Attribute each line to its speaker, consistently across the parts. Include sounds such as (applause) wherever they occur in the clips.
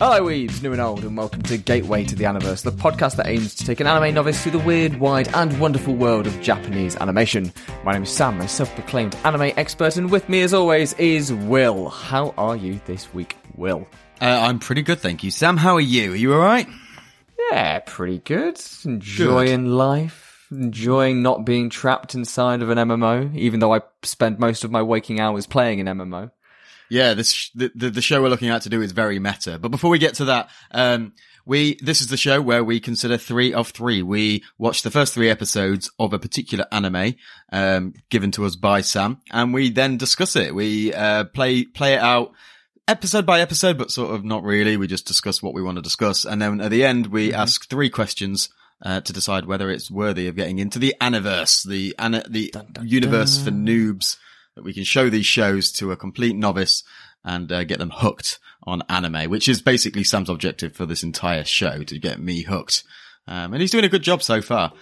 Speaker 1: Hello, weebs, new and old, and welcome to Gateway to the Aniverse, the podcast that aims to take an anime novice through the weird, wide, and wonderful world of Japanese animation. My name is Sam, a self-proclaimed anime expert, and with me, as always, is Will. How are you this week, Will?
Speaker 2: Uh, I'm pretty good, thank you. Sam, how are you? Are you alright?
Speaker 1: Yeah, pretty good. Enjoying life, enjoying not being trapped inside of an MMO, even though I spend most of my waking hours playing an MMO.
Speaker 2: Yeah, this the, the, the show we're looking at to do is very meta. But before we get to that, um, we this is the show where we consider three of three. We watch the first three episodes of a particular anime um, given to us by Sam, and we then discuss it. We uh, play play it out episode by episode, but sort of not really. We just discuss what we want to discuss, and then at the end we
Speaker 1: Mm-hmm.
Speaker 2: ask three questions. Uh, to decide whether it's worthy of getting into the Aniverse, the ana- the universe for noobs, that we can show these shows to a complete novice and uh, get them hooked on anime, which is basically Sam's objective for this entire show to get me hooked. Um, and he's doing a good job so far.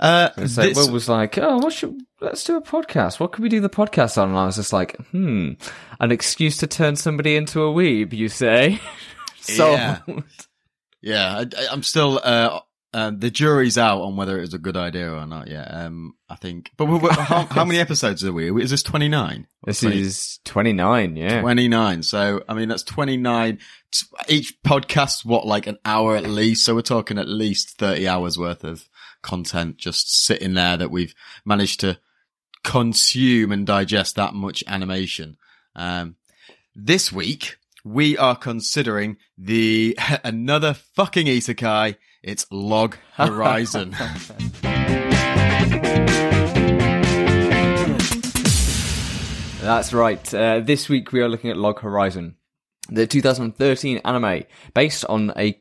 Speaker 2: Uh,
Speaker 1: So
Speaker 2: this-
Speaker 1: Will was like, "Oh, what should let's do a podcast? What could we do the podcast on?" And I was just like, "Hmm, an excuse to turn somebody into a weeb." You say? (laughs) so
Speaker 2: Yeah. (laughs) yeah, I, I'm still, uh, uh, the jury's out on whether it was a good idea or not yet. Um, I think, but we- we- (laughs) how, how many episodes are we? Is this 29?
Speaker 1: this is twenty nine. Yeah,
Speaker 2: 29. So, I mean, that's 29. Each podcast's what, like an hour at least. So we're talking at least 30 hours worth of content just sitting there that we've managed to consume and digest that much animation. Um, this week we are considering the (laughs) another fucking isekai. It's Log Horizon. (laughs)
Speaker 1: that's right. Uh, this week we are looking at Log Horizon, the 2013 anime based on a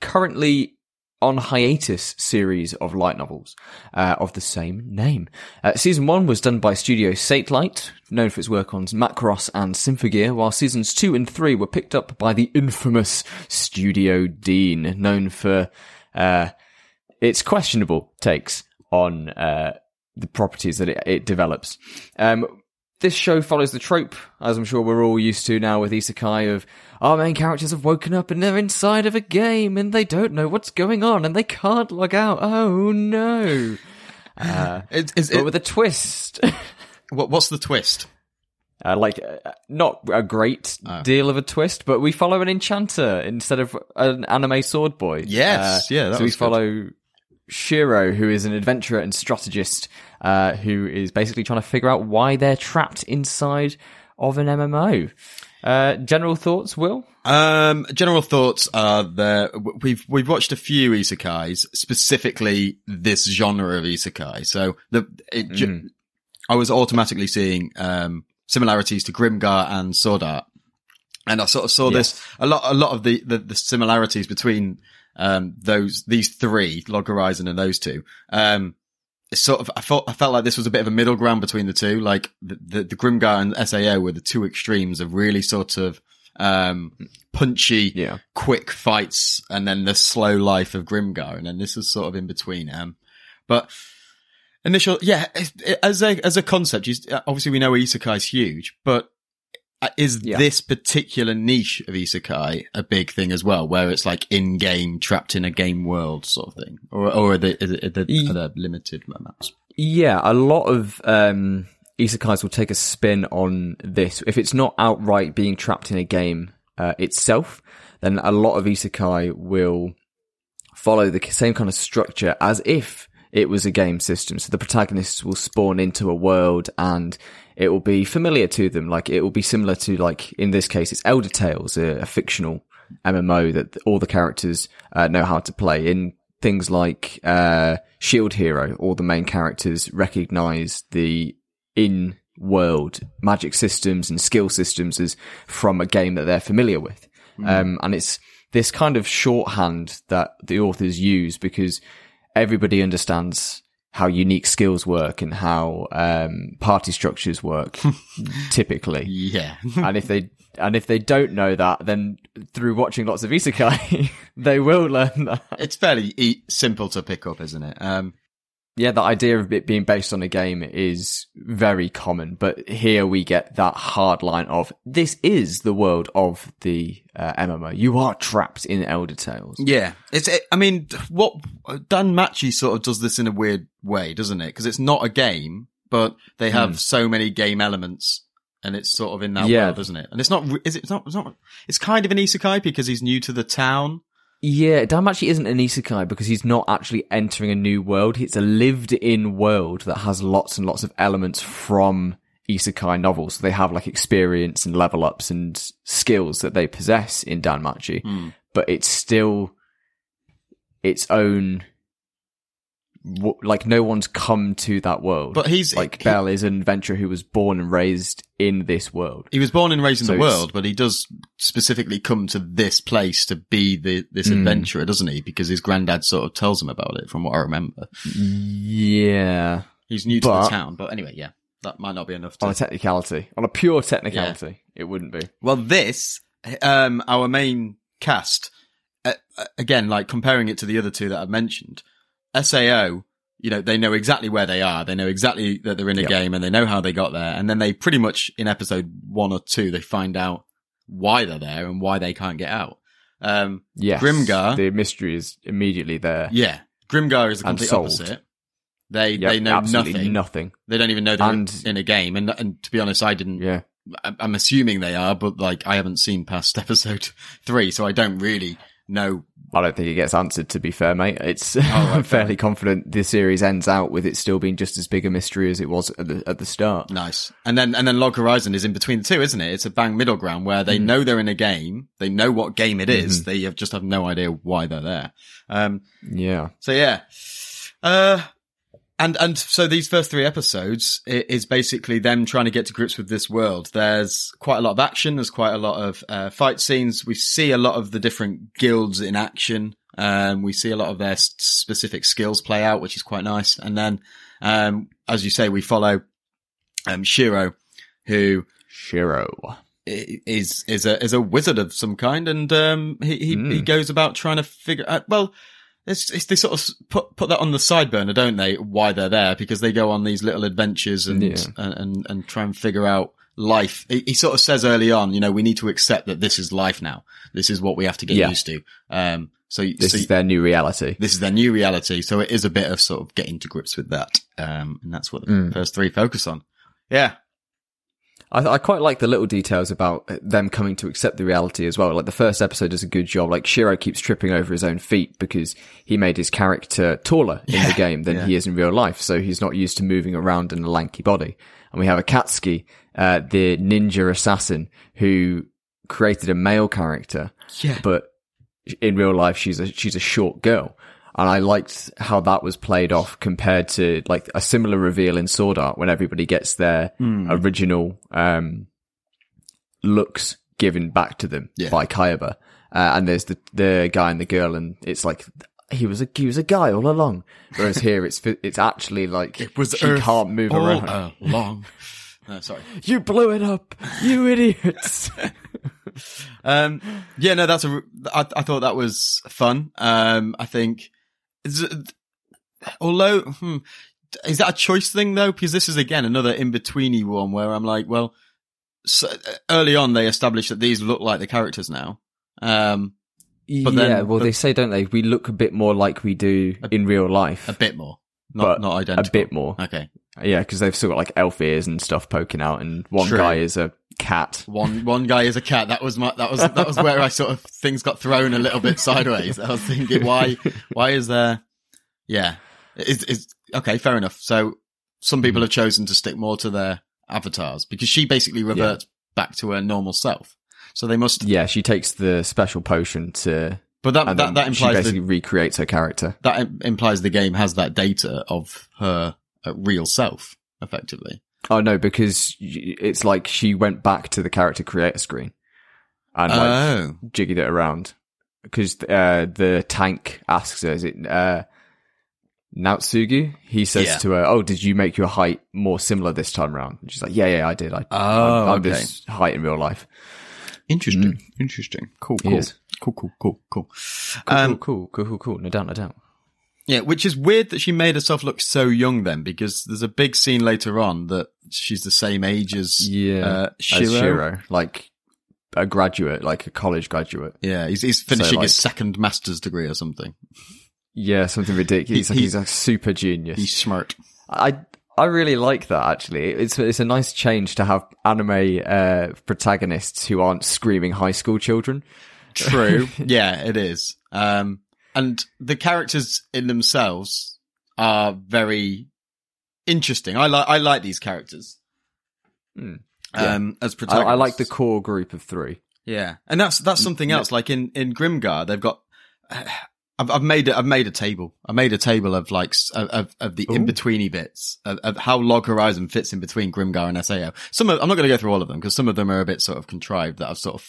Speaker 1: currently on hiatus series of light novels uh, of the same name. Uh, season one was done by Studio Satelight, known for its work on Macross and Symphogear, while seasons two and three were picked up by the infamous Studio Dean, known for uh, its questionable takes on uh, the properties that it, it develops. Um, this show follows the trope, as I'm sure we're all used to now with Isekai, of our main characters have woken up and they're inside of a game and they don't know what's going on and they can't log out. Oh no. (sighs) Uh,
Speaker 2: Is- is
Speaker 1: but
Speaker 2: it-
Speaker 1: with a twist. (laughs)
Speaker 2: what, what's the twist?
Speaker 1: Uh, like, uh, not a great deal of a twist, but we follow an enchanter instead of an anime sword boy.
Speaker 2: Yes,
Speaker 1: Uh,
Speaker 2: yeah,
Speaker 1: so we
Speaker 2: was good.
Speaker 1: follow Shiro, who is an adventurer and strategist, uh, who is basically trying to figure out why they're trapped inside of an MMO. Uh, general thoughts, Will?
Speaker 2: Um, general thoughts are that we've we've watched a few isekais, specifically this genre of isekai. So the it, ju- I was automatically seeing um similarities to Grimgar and Sword Art, and I sort of saw this a lot a lot of the the, the similarities between um those these three Log Horizon and those two. Um, it's sort of I felt I felt like this was a bit of a middle ground between the two. Like the the, the Grimgar and Sao were the two extremes of really sort of um punchy,
Speaker 1: Yeah.
Speaker 2: quick fights, and then the slow life of Grimgar, and then this is sort of in between. Um, but initial, yeah, as a as a concept, obviously we know isekai is huge, but uh, is
Speaker 1: Yeah.
Speaker 2: this particular niche of isekai a big thing as well, where it's like in game, trapped in a game world sort of thing, or or are they, are they, are limited amounts?
Speaker 1: Yeah, a lot of um, isekais will take a spin on this. If it's not outright being trapped in a game uh, itself, then a lot of isekai will follow the same kind of structure as if it was a game system. So the protagonists will spawn into a world and it will be familiar to them. Like it will be similar to like, in this case, it's Elder Tales, a, a fictional MMO that all the characters uh, know how to play. In things like uh, Shield Hero, all the main characters recognize the in world magic systems and skill systems as from a game that they're familiar with. Um, and it's this kind of shorthand that the authors use because everybody understands how unique skills work and how um, party structures work (laughs) typically.
Speaker 2: Yeah, (laughs)
Speaker 1: and if they and if they don't know that, then through watching lots of isekai, (laughs) they will learn that.
Speaker 2: it's fairly e- simple to pick up, isn't it? Um,
Speaker 1: yeah, the idea of it being based on a game is very common, but here we get that hard line of this is the world of the uh, MMO. You are trapped in Elder Tales.
Speaker 2: Yeah, it's. It, I mean, what DanMachi sort of does this in a weird way, doesn't it? Because it's not a game, but they have so many game elements, and it's sort of in that
Speaker 1: Yeah.
Speaker 2: world, isn't it? And it's not. Is it? It's not. It's not. It's kind of an isekai because he's new to the town.
Speaker 1: Yeah, DanMachi isn't an isekai because he's not actually entering a new world. It's a lived-in world that has lots and lots of elements from isekai novels. They have like experience and level ups and skills that they possess in Danmachi,
Speaker 2: Hmm.
Speaker 1: but it's still its own. W- Like no one's come to that world.
Speaker 2: But he's
Speaker 1: like
Speaker 2: he-
Speaker 1: Bell is an adventurer who was born and raised in this world.
Speaker 2: He was born and raised in
Speaker 1: So
Speaker 2: the world, but he does specifically come to this place to be the this
Speaker 1: Hmm.
Speaker 2: adventurer, doesn't he? Because his granddad sort of tells him about it, from what I remember.
Speaker 1: Yeah,
Speaker 2: He's new to the town, but anyway, yeah, that might not be enough to.
Speaker 1: on a technicality, on a pure technicality, it wouldn't be.
Speaker 2: Well, this, um, our main cast, uh, uh, again, like comparing it to the other two that I've mentioned, SAO, you know, they know exactly where they are. They know exactly that they're in a
Speaker 1: Yep.
Speaker 2: game and they know how they got there. And then they pretty much in episode one or two, they find out why they're there and why they can't get out. Um,
Speaker 1: Yes.
Speaker 2: Grimgar-
Speaker 1: The mystery is immediately there.
Speaker 2: yeah, Grimgar is the complete opposite. They,
Speaker 1: Yep,
Speaker 2: they know nothing.
Speaker 1: nothing.
Speaker 2: They don't even know they're
Speaker 1: And-
Speaker 2: in a game. And, and to be honest, I didn't,
Speaker 1: Yeah.
Speaker 2: I'm assuming they are, but like I haven't seen past (laughs) episode three, so I don't really know.
Speaker 1: I don't think it gets answered, to be fair, mate. It's,
Speaker 2: right, (laughs)
Speaker 1: I'm fairly confident the series ends out with it still being just as big a mystery as it was at the, at the start.
Speaker 2: Nice. And then, and then Log Horizon is in between the two, isn't it? It's a bang middle ground where they know they're in a game. They know what game it is. They have just have no idea why they're there. Um,
Speaker 1: Yeah.
Speaker 2: so yeah. Uh, and, and so these first three episodes is basically them trying to get to grips with this world. There's quite a lot of action. There's quite a lot of, uh, fight scenes. We see a lot of the different guilds in action. Um, we see a lot of their specific skills play out, which is quite nice. And then, um, as you say, we follow, um, Shiro, who
Speaker 1: Shiro.
Speaker 2: is is a is a wizard of some kind, and um, he he,
Speaker 1: Mm.
Speaker 2: he goes about trying to figure out. Well, it's, it's they sort of put put that on the side burner, don't they? Why they're there because they go on these little adventures and
Speaker 1: Yeah.
Speaker 2: and, and and try and figure out life. He, he sort of says early on, you know, we need to accept that this is life now. This is what we have to get
Speaker 1: Yeah.
Speaker 2: used to. Um, so
Speaker 1: This
Speaker 2: so
Speaker 1: is their new reality.
Speaker 2: this is their new reality. So it is a bit of sort of getting to grips with that. Um, and that's what the
Speaker 1: Mm.
Speaker 2: first three focus on. Yeah.
Speaker 1: I, I quite like the little details about them coming to accept the reality as well. Like the first episode does a good job. Like Shiro keeps tripping over his own feet because he made his character taller in
Speaker 2: Yeah,
Speaker 1: the game than
Speaker 2: yeah.
Speaker 1: he is in real life. So he's not used to moving around in a lanky body. And we have Akatsuki, uh, the ninja assassin who created a male character,
Speaker 2: Yeah.
Speaker 1: but in real life she's a she's a short girl. And I liked how that was played off compared to like a similar reveal in Sword Art when everybody gets their
Speaker 2: Hmm.
Speaker 1: original um looks given back to them
Speaker 2: Yeah.
Speaker 1: by Kayaba. Uh, and there's the the guy and the girl and it's like he was a he was a guy all along. Whereas here it's it's actually like
Speaker 2: It was
Speaker 1: she
Speaker 2: Earth
Speaker 1: can't move
Speaker 2: all
Speaker 1: around.
Speaker 2: along. No, sorry. (laughs)
Speaker 1: You blew it up, you (laughs) idiots.
Speaker 2: Um, yeah, no, that's a. I, I thought that was fun. Um, I think, it- although, hmm, is that a choice thing though? Because this is again another in betweeny one where I'm like, well, so early on they established that these look like the characters now. Um, But then-
Speaker 1: yeah, well,
Speaker 2: but-
Speaker 1: they say, don't they? We look a bit more like we do in real life.
Speaker 2: a bit more, not not
Speaker 1: a bit more.
Speaker 2: Okay,
Speaker 1: Yeah, because they've still got like elf ears and stuff poking out, and one
Speaker 2: True.
Speaker 1: guy is a cat.
Speaker 2: one one guy is a cat. That was my that was that was where I sort of things got thrown a little bit sideways. I was thinking, why why is there? Yeah, is is okay, fair enough. So some people hmm. have chosen to stick more to their avatars because she basically reverts back to her normal self. So they must,
Speaker 1: Yeah, she takes the special potion to,
Speaker 2: but that that, that
Speaker 1: she
Speaker 2: implies
Speaker 1: basically
Speaker 2: the,
Speaker 1: recreates her character.
Speaker 2: that implies the game has that data of her real self, effectively.
Speaker 1: Oh no, because it's like she went back to the character creator screen and like
Speaker 2: Oh,
Speaker 1: jiggied it around. Because uh, the tank asks her, "Is it uh, Naotsugu?" He says
Speaker 2: Yeah.
Speaker 1: to her, "Oh, did you make your height more similar this time round?" And she's like, "Yeah, yeah, I did. I,
Speaker 2: Oh,
Speaker 1: I'm,
Speaker 2: okay.
Speaker 1: this height in real life."
Speaker 2: interesting, interesting, cool, cool, cool, cool, cool, cool.
Speaker 1: Cool,
Speaker 2: Um,
Speaker 1: cool, cool, cool, cool, cool. No doubt, no doubt.
Speaker 2: Yeah, which is weird that she made herself look so young then, because there's a big scene later on that she's the same age as
Speaker 1: Yeah,
Speaker 2: uh,
Speaker 1: as
Speaker 2: Shiro.
Speaker 1: Shiro, like a graduate, like a college graduate.
Speaker 2: Yeah, he's, he's finishing
Speaker 1: like-
Speaker 2: his second master's degree or something.
Speaker 1: Yeah, something ridiculous.
Speaker 2: He-
Speaker 1: He's,
Speaker 2: he-
Speaker 1: he's a super genius.
Speaker 2: He's smart.
Speaker 1: I I really like that actually. It's it's a nice change to have anime uh, protagonists who aren't screaming high school children.
Speaker 2: True. (laughs) yeah, it is. Um, and the characters in themselves are very interesting. I like I like these characters.
Speaker 1: Hmm. Yeah.
Speaker 2: Um, as
Speaker 1: I,
Speaker 2: protagonists.
Speaker 1: I like the core group of three.
Speaker 2: Yeah, and that's that's something else. Like in in Grimgar, they've got. I've, I've made. I've made a table. I made a table of like of of, the
Speaker 1: Ooh.
Speaker 2: in betweeny bits of, of how Log Horizon fits in between Grimgar and Sao. Some of, I'm not going to go through all of them because some of them are a bit sort of contrived that I've sort of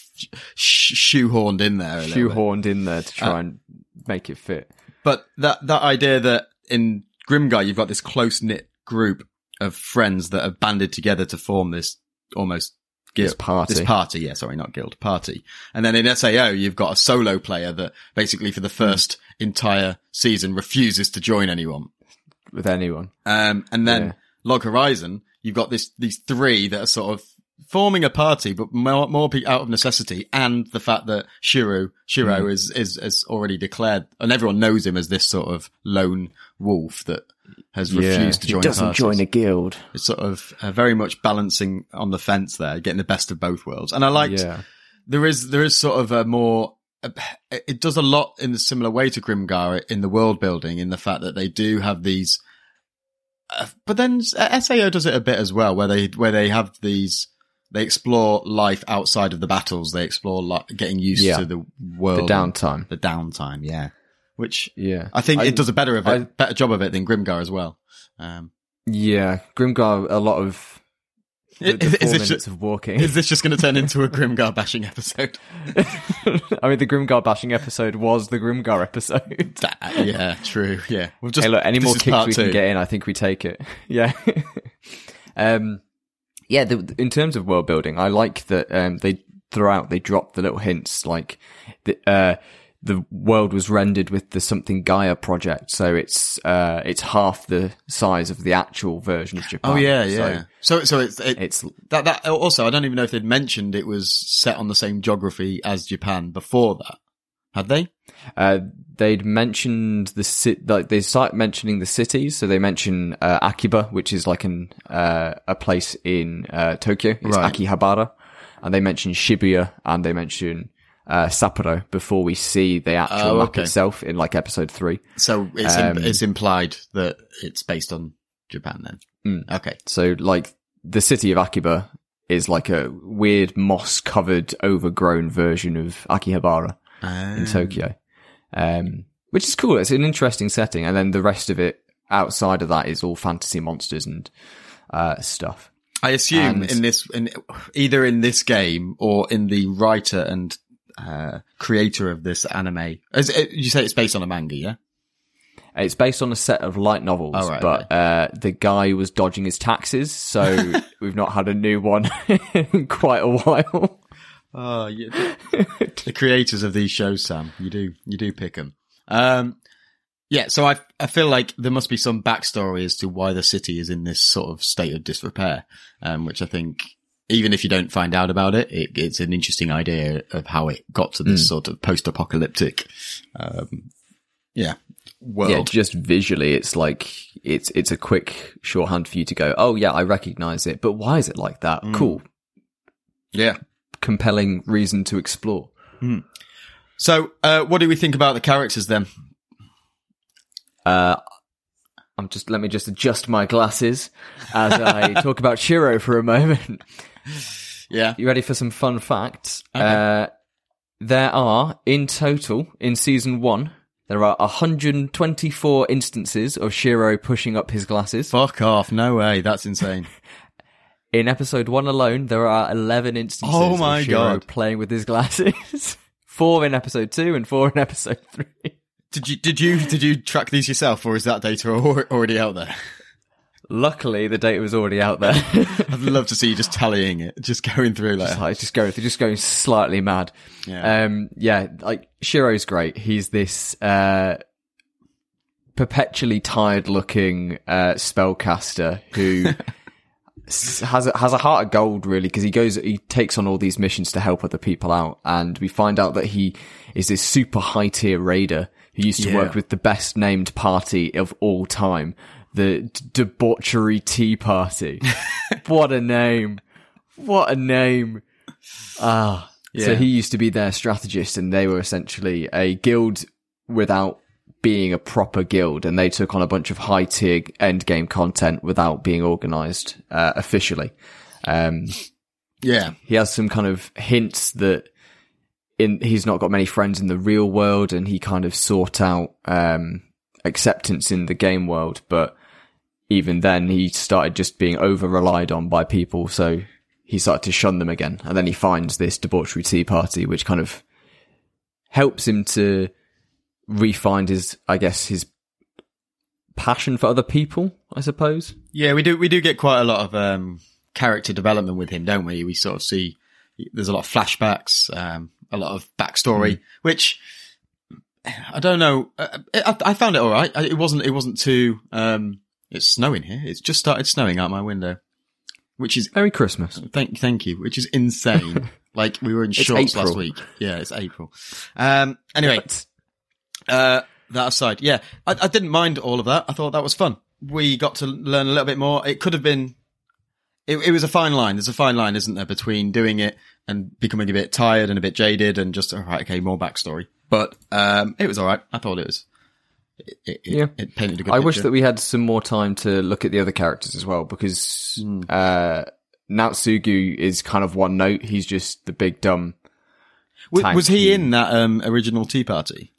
Speaker 2: sh- shoehorned in there. A little bit.
Speaker 1: Shoehorned in there to try
Speaker 2: Uh,
Speaker 1: and make it fit.
Speaker 2: But that that idea that in Grimgar you've got this close knit group of friends that have banded together to form this almost
Speaker 1: This
Speaker 2: guild,
Speaker 1: party.
Speaker 2: this party. Yeah, sorry, not guild party. And then in Sao you've got a solo player that basically for the first entire season refuses to join anyone.
Speaker 1: with anyone.
Speaker 2: Um, and then
Speaker 1: Yeah.
Speaker 2: Log Horizon you've got this these three that are sort of forming a party, but more, more out of necessity, and the fact that Shiro Shiro
Speaker 1: Mm.
Speaker 2: is is is already declared, and everyone knows him as this sort of lone wolf that has refused to
Speaker 1: he
Speaker 2: join.
Speaker 1: doesn't
Speaker 2: parties.
Speaker 1: join a guild.
Speaker 2: It's sort of uh, very much balancing on the fence there, getting the best of both worlds. And I liked
Speaker 1: yeah,
Speaker 2: there is there is sort of a more it does a lot in a similar way to Grimgar in the world building in the fact that they do have these uh, but then SAO does it a bit as well where they where they have these they explore life outside of the battles they explore like getting used
Speaker 1: Yeah.
Speaker 2: to the world.
Speaker 1: the downtime.
Speaker 2: the downtime yeah which
Speaker 1: Yeah,
Speaker 2: I think
Speaker 1: I-
Speaker 2: it does a better of it,
Speaker 1: I-
Speaker 2: better job of it than Grimgar as well um
Speaker 1: yeah. Grimgar, a lot of the, the
Speaker 2: Is- is
Speaker 1: four
Speaker 2: this
Speaker 1: minutes
Speaker 2: just-
Speaker 1: of walking.
Speaker 2: is this just going to turn into a (laughs) Grimgar bashing episode (laughs)
Speaker 1: I mean, the Grimgar bashing episode was the Grimgar episode.
Speaker 2: That- yeah true yeah we'll just
Speaker 1: hey, look, any more kicks we
Speaker 2: two.
Speaker 1: can get in, I think we take it. (laughs) Yeah. um, yeah, the, in terms of world building, I like that um, they throughout they drop the little hints like the uh, the world was rendered with the something Gaia project, so it's uh, it's half the size of the actual version of Japan.
Speaker 2: Oh yeah,
Speaker 1: So
Speaker 2: yeah. So so it's it,
Speaker 1: it's
Speaker 2: that that also I don't even know if they'd mentioned it was set on the same geography as Japan before that. Had they?
Speaker 1: Uh, they'd mentioned the city, like they start mentioning the cities. So they mention uh, Akiba, which is like an uh, a place in uh, Tokyo. It's
Speaker 2: Right.
Speaker 1: Akihabara, and they mention Shibuya and they mention uh, Sapporo before we see the actual
Speaker 2: Oh,
Speaker 1: map
Speaker 2: okay.
Speaker 1: itself in like episode three.
Speaker 2: So it's
Speaker 1: Um,
Speaker 2: it's implied that it's based on Japan then.
Speaker 1: Mm.
Speaker 2: Okay.
Speaker 1: So like the city of Akiba is like a weird moss covered, overgrown version of Akihabara.
Speaker 2: Ah.
Speaker 1: in Tokyo, um, which is cool. It's an interesting setting, and then the rest of it outside of that is all fantasy monsters and uh, stuff.
Speaker 2: I assume
Speaker 1: And-
Speaker 2: in this, in either in this game or in the writer and uh, creator of this anime. It, you say it's based on a manga, yeah?
Speaker 1: It's based on a set of light novels,
Speaker 2: Oh, right,
Speaker 1: but uh, the guy was dodging his taxes, so (laughs) we've not had a new one in quite a while.
Speaker 2: Oh, yeah. (laughs) the creators of these shows, Sam, you do you do pick them. Um, yeah, so I I feel like there must be some backstory as to why the city is in this sort of state of disrepair, um, which I think even if you don't find out about it, it it's an interesting idea of how it got to this sort of post-apocalyptic, um, yeah, world.
Speaker 1: Yeah, just visually, it's like it's it's a quick shorthand for you to go, oh yeah, I recognize it, but why is it like that? Cool,
Speaker 2: yeah.
Speaker 1: compelling reason to explore.
Speaker 2: So, uh, what do we think about the characters then?
Speaker 1: Uh, I'm just let me just adjust my glasses as I (laughs) talk about Shiro for a moment.
Speaker 2: Yeah,
Speaker 1: You ready for some fun facts?
Speaker 2: Okay.
Speaker 1: Uh, there are in total in season one. There are 124 instances of Shiro pushing up his glasses.
Speaker 2: fuck off! No way, that's insane. (laughs)
Speaker 1: In episode one alone, there are 11 instances
Speaker 2: Oh my
Speaker 1: of Shiro
Speaker 2: God.
Speaker 1: playing with his glasses. (laughs) four in episode two and four in episode three.
Speaker 2: Did you did you did you track these yourself, or is that data already out there?
Speaker 1: Luckily, the data was already out there. (laughs)
Speaker 2: I'd love to see you just tallying it, just going through like,
Speaker 1: It's like just going, just going slightly mad.
Speaker 2: Yeah.
Speaker 1: Um, yeah, like Shiro's great. He's this, uh, perpetually tired looking uh, spellcaster who (laughs) has a, has a heart of gold really because he goes he takes on all these missions to help other people out and we find out that he is this super high tier raider who used to
Speaker 2: Yeah.
Speaker 1: work with the best named party of all time the D- debauchery tea party (laughs) what a name what a name ah so he used to be their strategist and they were essentially a guild without being a proper guild and they took on a bunch of high tier end game content without being organized uh, officially. Um,
Speaker 2: Yeah.
Speaker 1: he has some kind of hints that in he's not got many friends in the real world and he kind of sought out um, acceptance in the game world, but even then he started just being over relied on by people, so he started to shun them again. And then he finds this debauchery tea party, which kind of helps him to re-find his, I guess, his passion for other people, I suppose.
Speaker 2: Yeah, we do we do get quite a lot of um, character development with him, don't we? We sort of see there's a lot of flashbacks, um, a lot of backstory, which I don't know. uh, I, I found it all right. It wasn't it wasn't too. Um, it's snowing here. It's just started snowing out my window, which is
Speaker 1: Merry Christmas.
Speaker 2: thank thank you, which is insane. (laughs) like we were in shorts last
Speaker 1: April.
Speaker 2: week. Yeah, it's April. Um, anyway, uh, that aside, yeah, I, I didn't mind all of that. I thought that was fun. We got to learn a little bit more. It could have been, it, it was a fine line. There's a fine line, isn't there, between doing it and becoming a bit tired and a bit jaded and just, all right, okay, more backstory. But, um, it was all right. I thought it was, it, it,
Speaker 1: Yeah.
Speaker 2: it painted a good
Speaker 1: I wish that we had some more time to look at the other characters as well, because
Speaker 2: Hmm.
Speaker 1: uh, Natsugu is kind of one note. He's just the big dumb.
Speaker 2: was, was he in that, um, original Tea Party?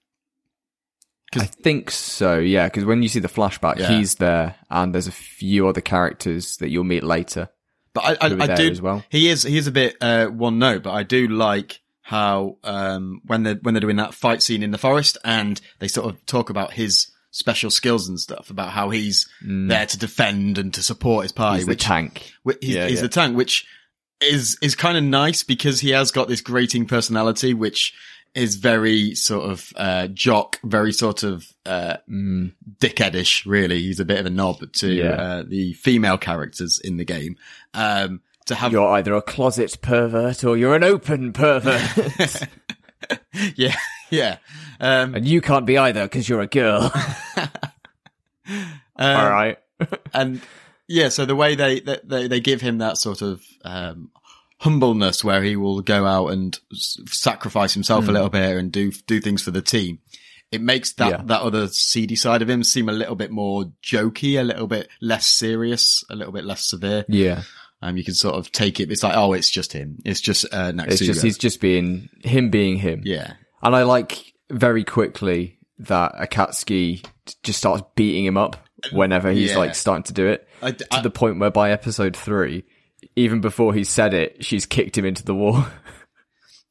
Speaker 1: I think so, yeah. Because when you see the flashback,
Speaker 2: Yeah.
Speaker 1: he's there, and there's a few other characters that you'll meet later.
Speaker 2: But I, I, I do.
Speaker 1: as well.
Speaker 2: He is. He is a bit uh, one note, but I do like how um, when they are when they're doing that fight scene in the forest and they sort of talk about his special skills and stuff about how he's there to defend and to support his party,
Speaker 1: Mm. He's the
Speaker 2: which
Speaker 1: tank.
Speaker 2: Wh- He's,
Speaker 1: Yeah,
Speaker 2: he's
Speaker 1: yeah.
Speaker 2: the tank, which is is kind of nice because he has got this grating personality, which is very sort of uh, jock, very sort of uh, dickheadish. Really, he's a bit of a knob to
Speaker 1: Mm. Yeah.
Speaker 2: uh, the female characters in the game. Um, to have
Speaker 1: You're either a closet pervert or you're an open pervert, (laughs)
Speaker 2: yeah, yeah. Um,
Speaker 1: and you can't be either because you're a girl. (laughs) All right. (laughs)
Speaker 2: and yeah, so the way they, they they give him that sort of um, humbleness, where he will go out and sacrifice himself a little bit and do do things for the team, it makes that
Speaker 1: Yeah.
Speaker 2: that other seedy side of him seem a little bit more jokey, a little bit less serious, a little bit less severe.
Speaker 1: Yeah.
Speaker 2: Um, you can sort of take it. It's like, oh, it's just him. It's just uh, Natsuga.
Speaker 1: It's just he's just being him being him.
Speaker 2: yeah,
Speaker 1: And I like very quickly that Akatsuki just starts beating him up whenever he's
Speaker 2: Yeah.
Speaker 1: like starting to do it.
Speaker 2: I,
Speaker 1: To the point where by episode three, even before he said it, she's kicked him into the wall. (laughs)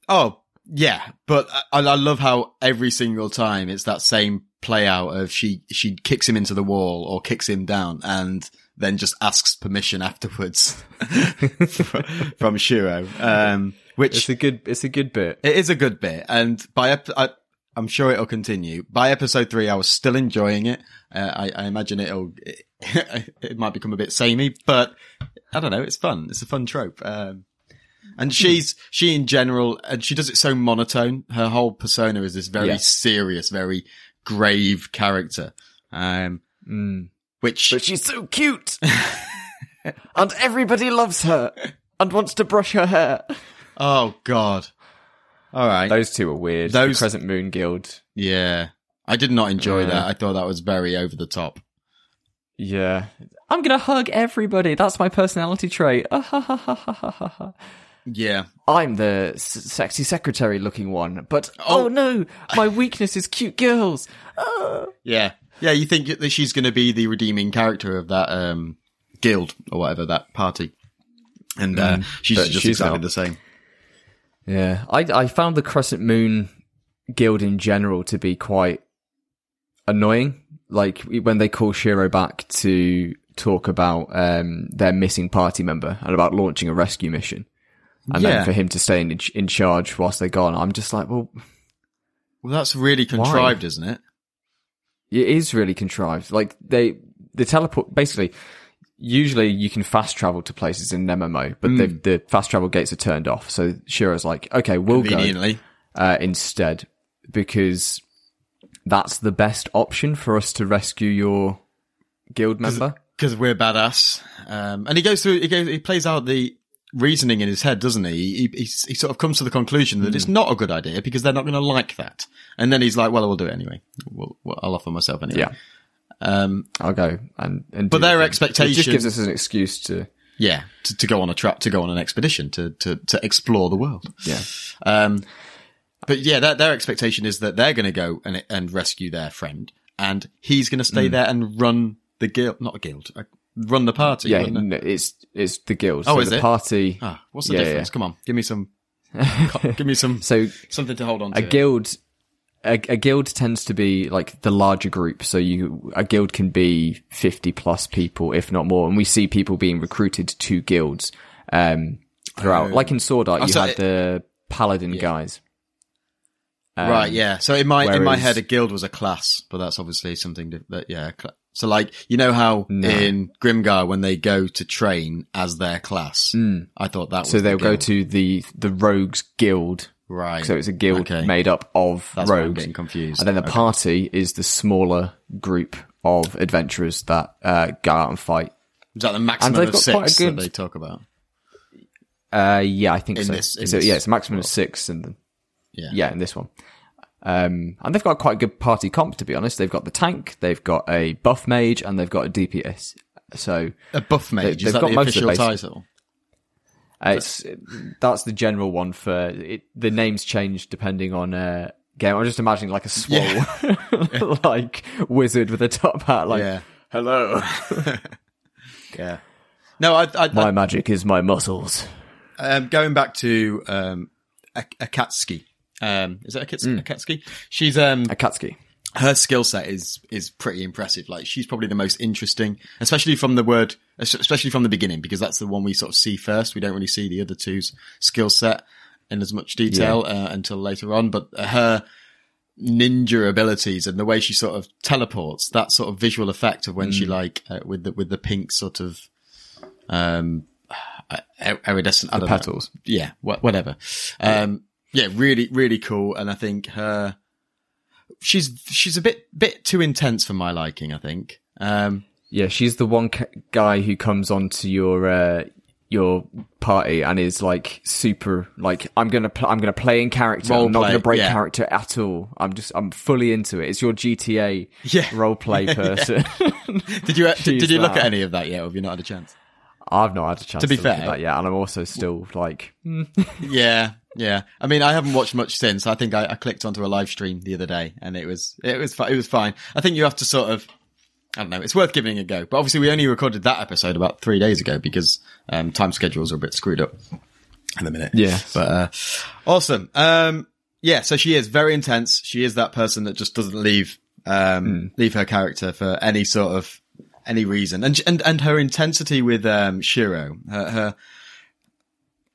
Speaker 2: Oh, yeah, but I, I love how every single time it's that same play out of she she kicks him into the wall or kicks him down and then just asks permission afterwards (laughs) from Shiro, um, which
Speaker 1: it's a good, it's a good bit.
Speaker 2: it is a good bit. And by ep- I, I'm sure it'll continue. By episode three, I was still enjoying it. Uh, I, I imagine it'll it, (laughs) it might become a bit samey, but I don't know. It's fun. It's a fun trope. Um, and she's she in general, and she does it so monotone. Her whole persona is this very
Speaker 1: Yeah.
Speaker 2: serious, very grave character. Um,
Speaker 1: Mm.
Speaker 2: Which
Speaker 1: But she's so cute, (laughs) and everybody loves her and wants to brush her hair.
Speaker 2: oh god, all right,
Speaker 1: Those two are weird.
Speaker 2: Those-
Speaker 1: the Crescent Moon Guild.
Speaker 2: yeah. I did not enjoy
Speaker 1: Yeah.
Speaker 2: that. I thought that was very over the top.
Speaker 1: Yeah. I'm gonna hug everybody. That's my personality trait. (laughs)
Speaker 2: Yeah,
Speaker 1: I'm the s- sexy secretary looking one, but oh,
Speaker 2: Oh.
Speaker 1: no, my weakness is cute girls. Ah.
Speaker 2: Yeah. Yeah, you think that she's going to be the redeeming character of that um, guild or whatever, that party. And uh, she's just
Speaker 1: she's
Speaker 2: exactly
Speaker 1: not.
Speaker 2: the same.
Speaker 1: Yeah, I I found the Crescent Moon Guild in general to be quite annoying. Like when they call Shiro back to talk about um, their missing party member and about launching a rescue mission, and
Speaker 2: Yeah.
Speaker 1: then for him to stay in in charge whilst they're gone. I'm just like, well,
Speaker 2: Well, that's really contrived, isn't it?
Speaker 1: It is really contrived. Like they, the teleport, basically, usually you can fast travel to places in an MMO, but the, the fast travel gates are turned off. So Shiro's like, okay, we'll go uh, instead because that's the best option for us to rescue your guild member.
Speaker 2: because we're badass. Um, and he goes through, he goes, he plays out the reasoning in his head, doesn't he? He, he, he sort of comes to the conclusion that it's
Speaker 1: Hmm.
Speaker 2: not a good idea because they're not going to like that. And then he's like, well, we'll do it anyway. We'll, we'll, I'll offer myself anyway.
Speaker 1: Yeah.
Speaker 2: Um,
Speaker 1: I'll go and, and
Speaker 2: But
Speaker 1: the
Speaker 2: their expectation-
Speaker 1: it just gives us an excuse to
Speaker 2: yeah, to, to go on a trap, to go on an expedition, to, to, to explore the world.
Speaker 1: yeah
Speaker 2: Um, but yeah, their, their expectation is that they're going to go and, and rescue their friend and he's going to stay
Speaker 1: Hmm.
Speaker 2: there and run the guild, not a guild, run the party.
Speaker 1: yeah
Speaker 2: it?
Speaker 1: no, it's it's the guild.
Speaker 2: Oh,
Speaker 1: so
Speaker 2: is
Speaker 1: the
Speaker 2: it?
Speaker 1: party?
Speaker 2: Ah, what's the
Speaker 1: Yeah,
Speaker 2: difference?
Speaker 1: yeah.
Speaker 2: Come on, give me some, (laughs) give me some,
Speaker 1: So
Speaker 2: something to hold on to.
Speaker 1: a guild a, a guild tends to be like the larger group so you a guild can be 50 plus people if not more and we see people being recruited to guilds um throughout like in sword art
Speaker 2: Oh,
Speaker 1: you
Speaker 2: so
Speaker 1: had
Speaker 2: it-
Speaker 1: the paladin guys Um,
Speaker 2: right, yeah. So in my in my head, a guild was a class, but that's obviously something that, that yeah. cla- So like you know how
Speaker 1: No.
Speaker 2: in Grimgar when they go to train as their class, I thought that was
Speaker 1: so they'll
Speaker 2: the
Speaker 1: go to the the rogues guild
Speaker 2: right.
Speaker 1: so it's a guild
Speaker 2: Okay.
Speaker 1: made up of
Speaker 2: That's why I'm
Speaker 1: rogues
Speaker 2: getting confused.
Speaker 1: and then the
Speaker 2: Okay.
Speaker 1: party is the smaller group of adventurers that uh, go out and fight
Speaker 2: is that the maximum of
Speaker 1: got quite a
Speaker 2: six
Speaker 1: good-
Speaker 2: that they talk about?
Speaker 1: uh yeah i think
Speaker 2: In
Speaker 1: so
Speaker 2: this-
Speaker 1: so
Speaker 2: this
Speaker 1: yeah it's a maximum of six and the
Speaker 2: Yeah,
Speaker 1: yeah, in this one. Um, and they've got quite a good party comp, to be honest. They've got the tank, they've got a buff mage, and they've got a DPS. So
Speaker 2: a buff mage.
Speaker 1: They-
Speaker 2: is
Speaker 1: they've
Speaker 2: that
Speaker 1: got
Speaker 2: the
Speaker 1: most of
Speaker 2: official title?
Speaker 1: uh, it's that's the general one for it. The names change depending on uh, game. I'm just imagining like a swole, (laughs) like wizard with a top hat, like
Speaker 2: Yeah.
Speaker 1: hello. (laughs)
Speaker 2: Yeah. No, I, I,
Speaker 1: my magic is my muscles.
Speaker 2: Um, going back to um. Um, is that Akatsuki?
Speaker 1: Mm.
Speaker 2: Akatsuki? She's um,
Speaker 1: Akatsuki.
Speaker 2: her skill set is is pretty impressive. Like she's probably the most interesting, especially from the word, especially from the beginning, because that's the one we sort of see first. We don't really see the other two's skill set in as much detail uh, until later on. But her ninja abilities and the way she sort of teleports, that sort of visual effect of when
Speaker 1: Mm.
Speaker 2: she like uh, with the with the pink sort of um iridescent I don't know.
Speaker 1: petals.
Speaker 2: Yeah, wha- whatever. Um, yeah, really, really cool. And I think her, she's, she's a bit, bit too intense for my liking, I think. Um,
Speaker 1: Yeah, she's the one ca- guy who comes onto your uh, your party and is like super like I'm gonna pl- I'm gonna play in character.
Speaker 2: Role
Speaker 1: I'm not
Speaker 2: play,
Speaker 1: gonna break
Speaker 2: yeah.
Speaker 1: character at all. I'm just I'm fully into it. It's your GTA (laughs)
Speaker 2: Yeah.
Speaker 1: role play (laughs) person. (laughs)
Speaker 2: did you, did, did you look at any of that yet? Or have you not had a chance?
Speaker 1: I've not had a chance
Speaker 2: To be
Speaker 1: look at
Speaker 2: fair-
Speaker 1: that yet, and I'm also still like
Speaker 2: Yeah. Yeah. I mean, I haven't watched much since. I think I, I clicked onto a live stream the other day and it was, it was, it was fine. I think you have to sort of, I don't know. It's worth giving it a go. But obviously we only recorded that episode about three days ago because, um, time schedules are a bit screwed up in a minute.
Speaker 1: Yeah.
Speaker 2: But, uh, awesome. Um, yeah. So she is very intense. She is that person that just doesn't leave, um, leave her character for any sort of, any reason. And, and, and her intensity with, um, Shiro, her, her,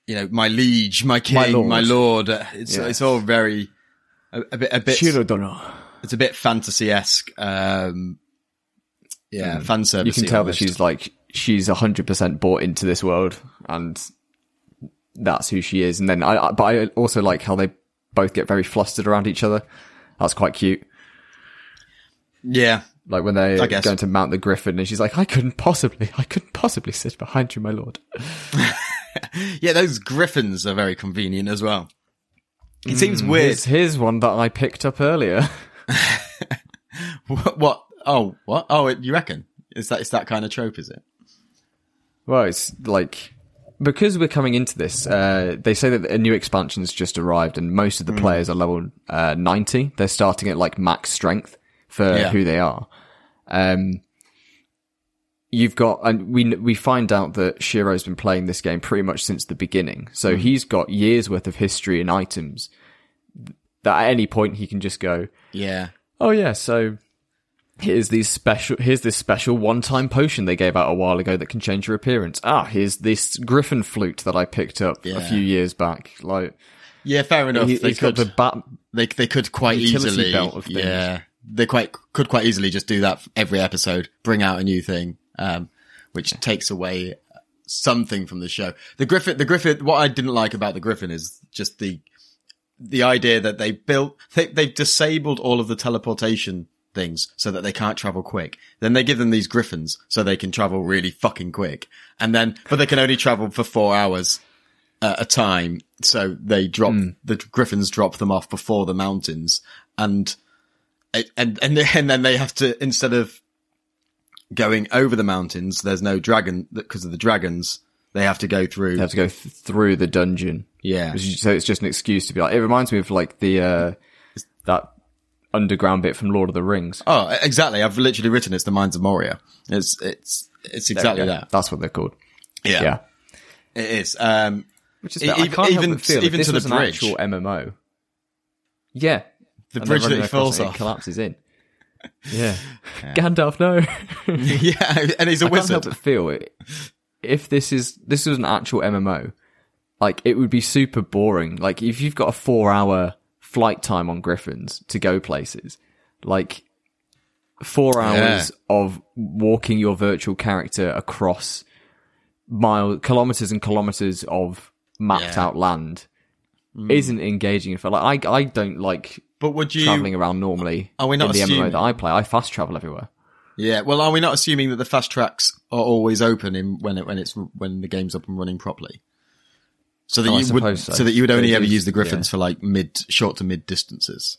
Speaker 2: you know, my liege, my king,
Speaker 1: lord.
Speaker 2: my lord. It's, it's all very, a, a bit, a bit, it's a bit fantasy-esque. Um, yeah, fan service.
Speaker 1: Mm. You can tell that she's like she's hundred percent bought into this world, and that's who she is. And then I, but I also like how they both get very flustered around each other. That's quite cute.
Speaker 2: yeah,
Speaker 1: Like when they're going to mount the griffin, and she's like, "I couldn't possibly, I couldn't possibly sit behind you, my lord." (laughs) (laughs)
Speaker 2: yeah. Those griffins are very convenient as well. It seems weird.
Speaker 1: Here's, here's one that I picked up earlier. (laughs)
Speaker 2: What, what? Oh, what? Oh, you reckon? Is that it's that kind of trope? Is it?
Speaker 1: well, it's like because we're coming into this. Uh, they say that a new expansion's just arrived, and most of the players are level uh, ninety. They're starting at like max strength for
Speaker 2: Yeah.
Speaker 1: who they are. Um, you've got, and we we find out that Shiro's been playing this game pretty much since the beginning. So
Speaker 2: Hmm.
Speaker 1: he's got years worth of history and items that at any point he can just go,
Speaker 2: Yeah.
Speaker 1: Oh yeah, so here's these special here's this special one time potion they gave out a while ago that can change your appearance. Ah, here's this griffin flute that I picked up
Speaker 2: Yeah.
Speaker 1: a few years back. Like
Speaker 2: Yeah, fair enough.
Speaker 1: he,
Speaker 2: they could.
Speaker 1: the bat
Speaker 2: they they could quite easily. yeah, they quite could quite easily just do that every episode, bring out a new thing, um, which takes away something from the show. The Griffin, the Griffin, what I didn't like about the Griffin is just the, the idea that they built, they, they've disabled all of the teleportation things so that they can't travel quick. Then they give them these griffins so they can travel really fucking quick. And then, but they can only travel for four hours at a time. So they drop, the griffins drop them off before the mountains and, and, and, and then they have to, instead of going over the mountains, there's no dragon because of the dragons. They have to go through.
Speaker 1: You have to go th- through the dungeon.
Speaker 2: Yeah.
Speaker 1: Is- So it's just an excuse to be like, it reminds me of like the, uh, that underground bit from Lord of the Rings.
Speaker 2: Oh, exactly. I've literally written it's the Mines of Moria. It's, it's, it's exactly that.
Speaker 1: That's what they're called.
Speaker 2: Yeah.
Speaker 1: Yeah.
Speaker 2: It is. Um,
Speaker 1: Which is,
Speaker 2: E-
Speaker 1: I
Speaker 2: even-
Speaker 1: can't
Speaker 2: even-
Speaker 1: feel
Speaker 2: even to the bridge.
Speaker 1: actual MMO. Yeah.
Speaker 2: the bridge that falls off.
Speaker 1: collapses in. (laughs) Yeah. Gandalf, no. (laughs)
Speaker 2: yeah. And he's a
Speaker 1: I can't
Speaker 2: wizard.
Speaker 1: help but feel it. If this is this was an actual MMO, like it would be super boring. Like if you've got a four hour flight time on Griffins to go places, like four hours of walking your virtual character across mile kilometers and kilometers of mapped
Speaker 2: Yeah.
Speaker 1: Out land mm. isn't engaging. For like I I don't like
Speaker 2: But would you,
Speaker 1: traveling around normally.
Speaker 2: Are we not
Speaker 1: in the
Speaker 2: assuming-
Speaker 1: MMO that I play? I fast travel everywhere.
Speaker 2: yeah. Well, are we not assuming that the fast tracks are always open in when it, when it's, when the game's up and running properly? So that
Speaker 1: Oh,
Speaker 2: you would, so.
Speaker 1: so.
Speaker 2: that you would only ever use the griffins
Speaker 1: yeah.
Speaker 2: for like mid, short to mid distances.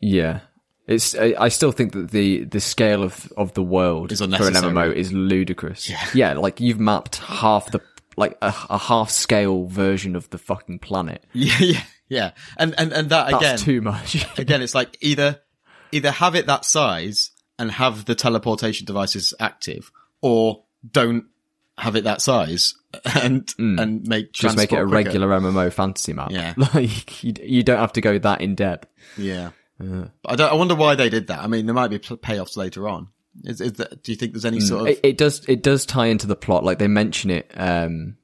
Speaker 1: Yeah. It's. I, I still think that the the scale of of the world
Speaker 2: Is
Speaker 1: for an. MMO is ludicrous. (laughs) Yeah. like you've mapped half the like a, a half scale version of the fucking planet. (laughs)
Speaker 2: Yeah. Yeah. Yeah. And, and, and that
Speaker 1: That's
Speaker 2: again,
Speaker 1: too much. (laughs)
Speaker 2: again, it's like either, either have it that size and have the teleportation devices active or don't have it that size (laughs) and, and make,
Speaker 1: Hmm. Just make it a
Speaker 2: quicker.
Speaker 1: regular MMO fantasy map.
Speaker 2: Yeah. (laughs)
Speaker 1: like you, you don't have to go that in depth.
Speaker 2: Yeah. But I don't, I wonder why they did that. I mean, there might be payoffs later on. Is, is that, do you think there's any sort of,
Speaker 1: It, it does it does tie into the plot. Like they mention it um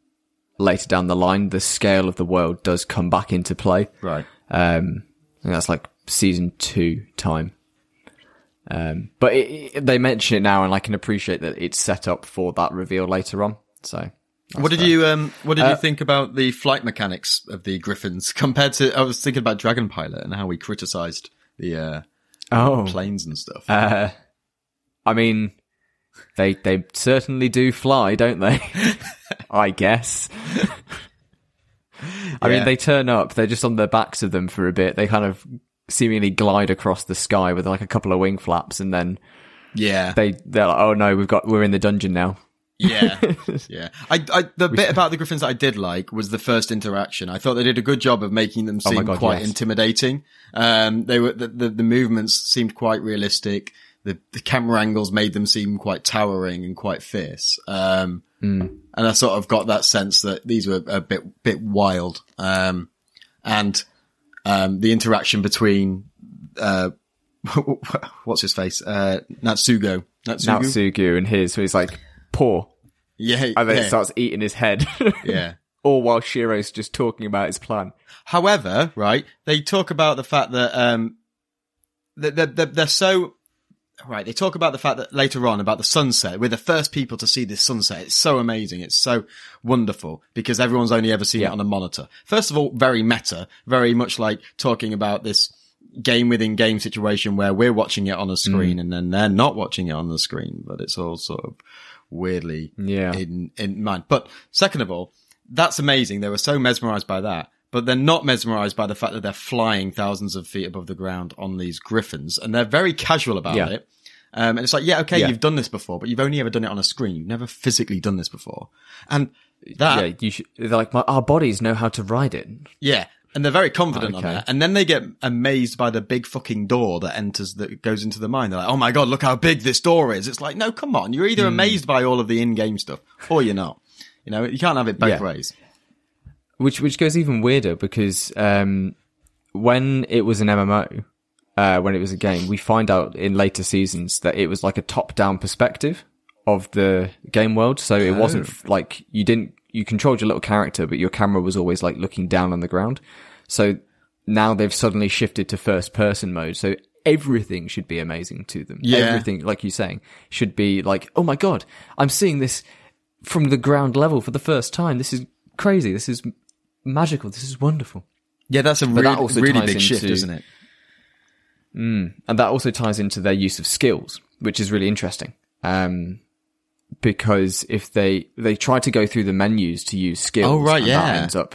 Speaker 1: later down the line. The scale of the world does come back into play.
Speaker 2: right.
Speaker 1: Um, think that's like season two time. Um, but it, it, they mention it now, and I can appreciate that it's set up for that reveal later on. So,
Speaker 2: What did you, um, what
Speaker 1: Uh,
Speaker 2: did you think about the flight mechanics of the Griffins (laughs) compared to, I was thinking about Dragon Pilot and how we criticized the, uh,
Speaker 1: oh,
Speaker 2: planes and stuff.
Speaker 1: uh, I mean, they they certainly do fly, don't they? (laughs) I guess. I
Speaker 2: Yeah.
Speaker 1: mean, they turn up. They're just on the backs of them for a bit. They kind of seemingly glide across the sky with like a couple of wing flaps, and then
Speaker 2: yeah.
Speaker 1: they they're like, "Oh no, we've got we're in the dungeon now."
Speaker 2: Yeah, (laughs) yeah. I, I, the bit about the Griffins that I did like was the first interaction. I thought they did a good job of making them
Speaker 1: Oh
Speaker 2: seem
Speaker 1: God,
Speaker 2: quite
Speaker 1: yes.
Speaker 2: intimidating. Um, they were the, the the movements seemed quite realistic. The the camera angles made them seem quite towering and quite fierce. Um,
Speaker 1: Hmm.
Speaker 2: and I sort of got that sense that these were a bit bit wild. Um, and um, the interaction between uh, (laughs) what's his face, uh, Natsugo, Natsugo,
Speaker 1: Natsugu and his, so he's like, poor.
Speaker 2: yeah,
Speaker 1: And then
Speaker 2: yeah,
Speaker 1: starts eating his head. (laughs)
Speaker 2: yeah.
Speaker 1: All while Shiro's just talking about his plan.
Speaker 2: However, right, they talk about the fact that um, they're, they're, they're so right. They talk about the fact that later on about the sunset. We're the first people to see this sunset. It's so amazing. It's so wonderful because everyone's only ever seen it on a monitor. First of all, very meta, very much like talking about this game within game situation where we're watching it on a screen mm. and then they're not watching it on the screen, but it's all sort of weirdly
Speaker 1: Yeah.
Speaker 2: in in mind. But second of all, that's amazing. They were so mesmerized by that, but they're not mesmerized by the fact that they're flying thousands of feet above the ground on these griffins, and they're very casual about
Speaker 1: Yeah.
Speaker 2: it. Um, and it's like, yeah, okay,
Speaker 1: Yeah.
Speaker 2: you've done this before, but you've only ever done it on a screen. You've never physically done this before, and that,
Speaker 1: yeah, you should, they're like, our bodies know how to ride it.
Speaker 2: yeah. And they're very confident on that. And then they get amazed by the big fucking door that enters, that goes into the mine. They're like, oh my God, look how big this door is. It's like, no, come on. You're either amazed by all of the in-game stuff or you're not. You know, you can't have it both
Speaker 1: Yeah.
Speaker 2: ways.
Speaker 1: Which which goes even weirder because um, when it was an MMO, uh, when it was a game, we find out in later seasons that it was like a top-down perspective of the game world. So it wasn't f- like you didn't you controlled your little character, but your camera was always like looking down on the ground. So now they've suddenly shifted to first-person mode. So everything should be amazing to them.
Speaker 2: Yeah.
Speaker 1: Everything, like you're saying, should be like, oh my god, I'm seeing this from the ground level for the first time. This is crazy. This is magical. This is wonderful.
Speaker 2: Yeah, that's a
Speaker 1: that
Speaker 2: really,
Speaker 1: also
Speaker 2: really big shift, isn't it?
Speaker 1: And that also ties into their use of skills, which is really interesting. Um, because if they, they try to go through the menus to use skills.
Speaker 2: Oh, right,
Speaker 1: and
Speaker 2: yeah.
Speaker 1: That ends up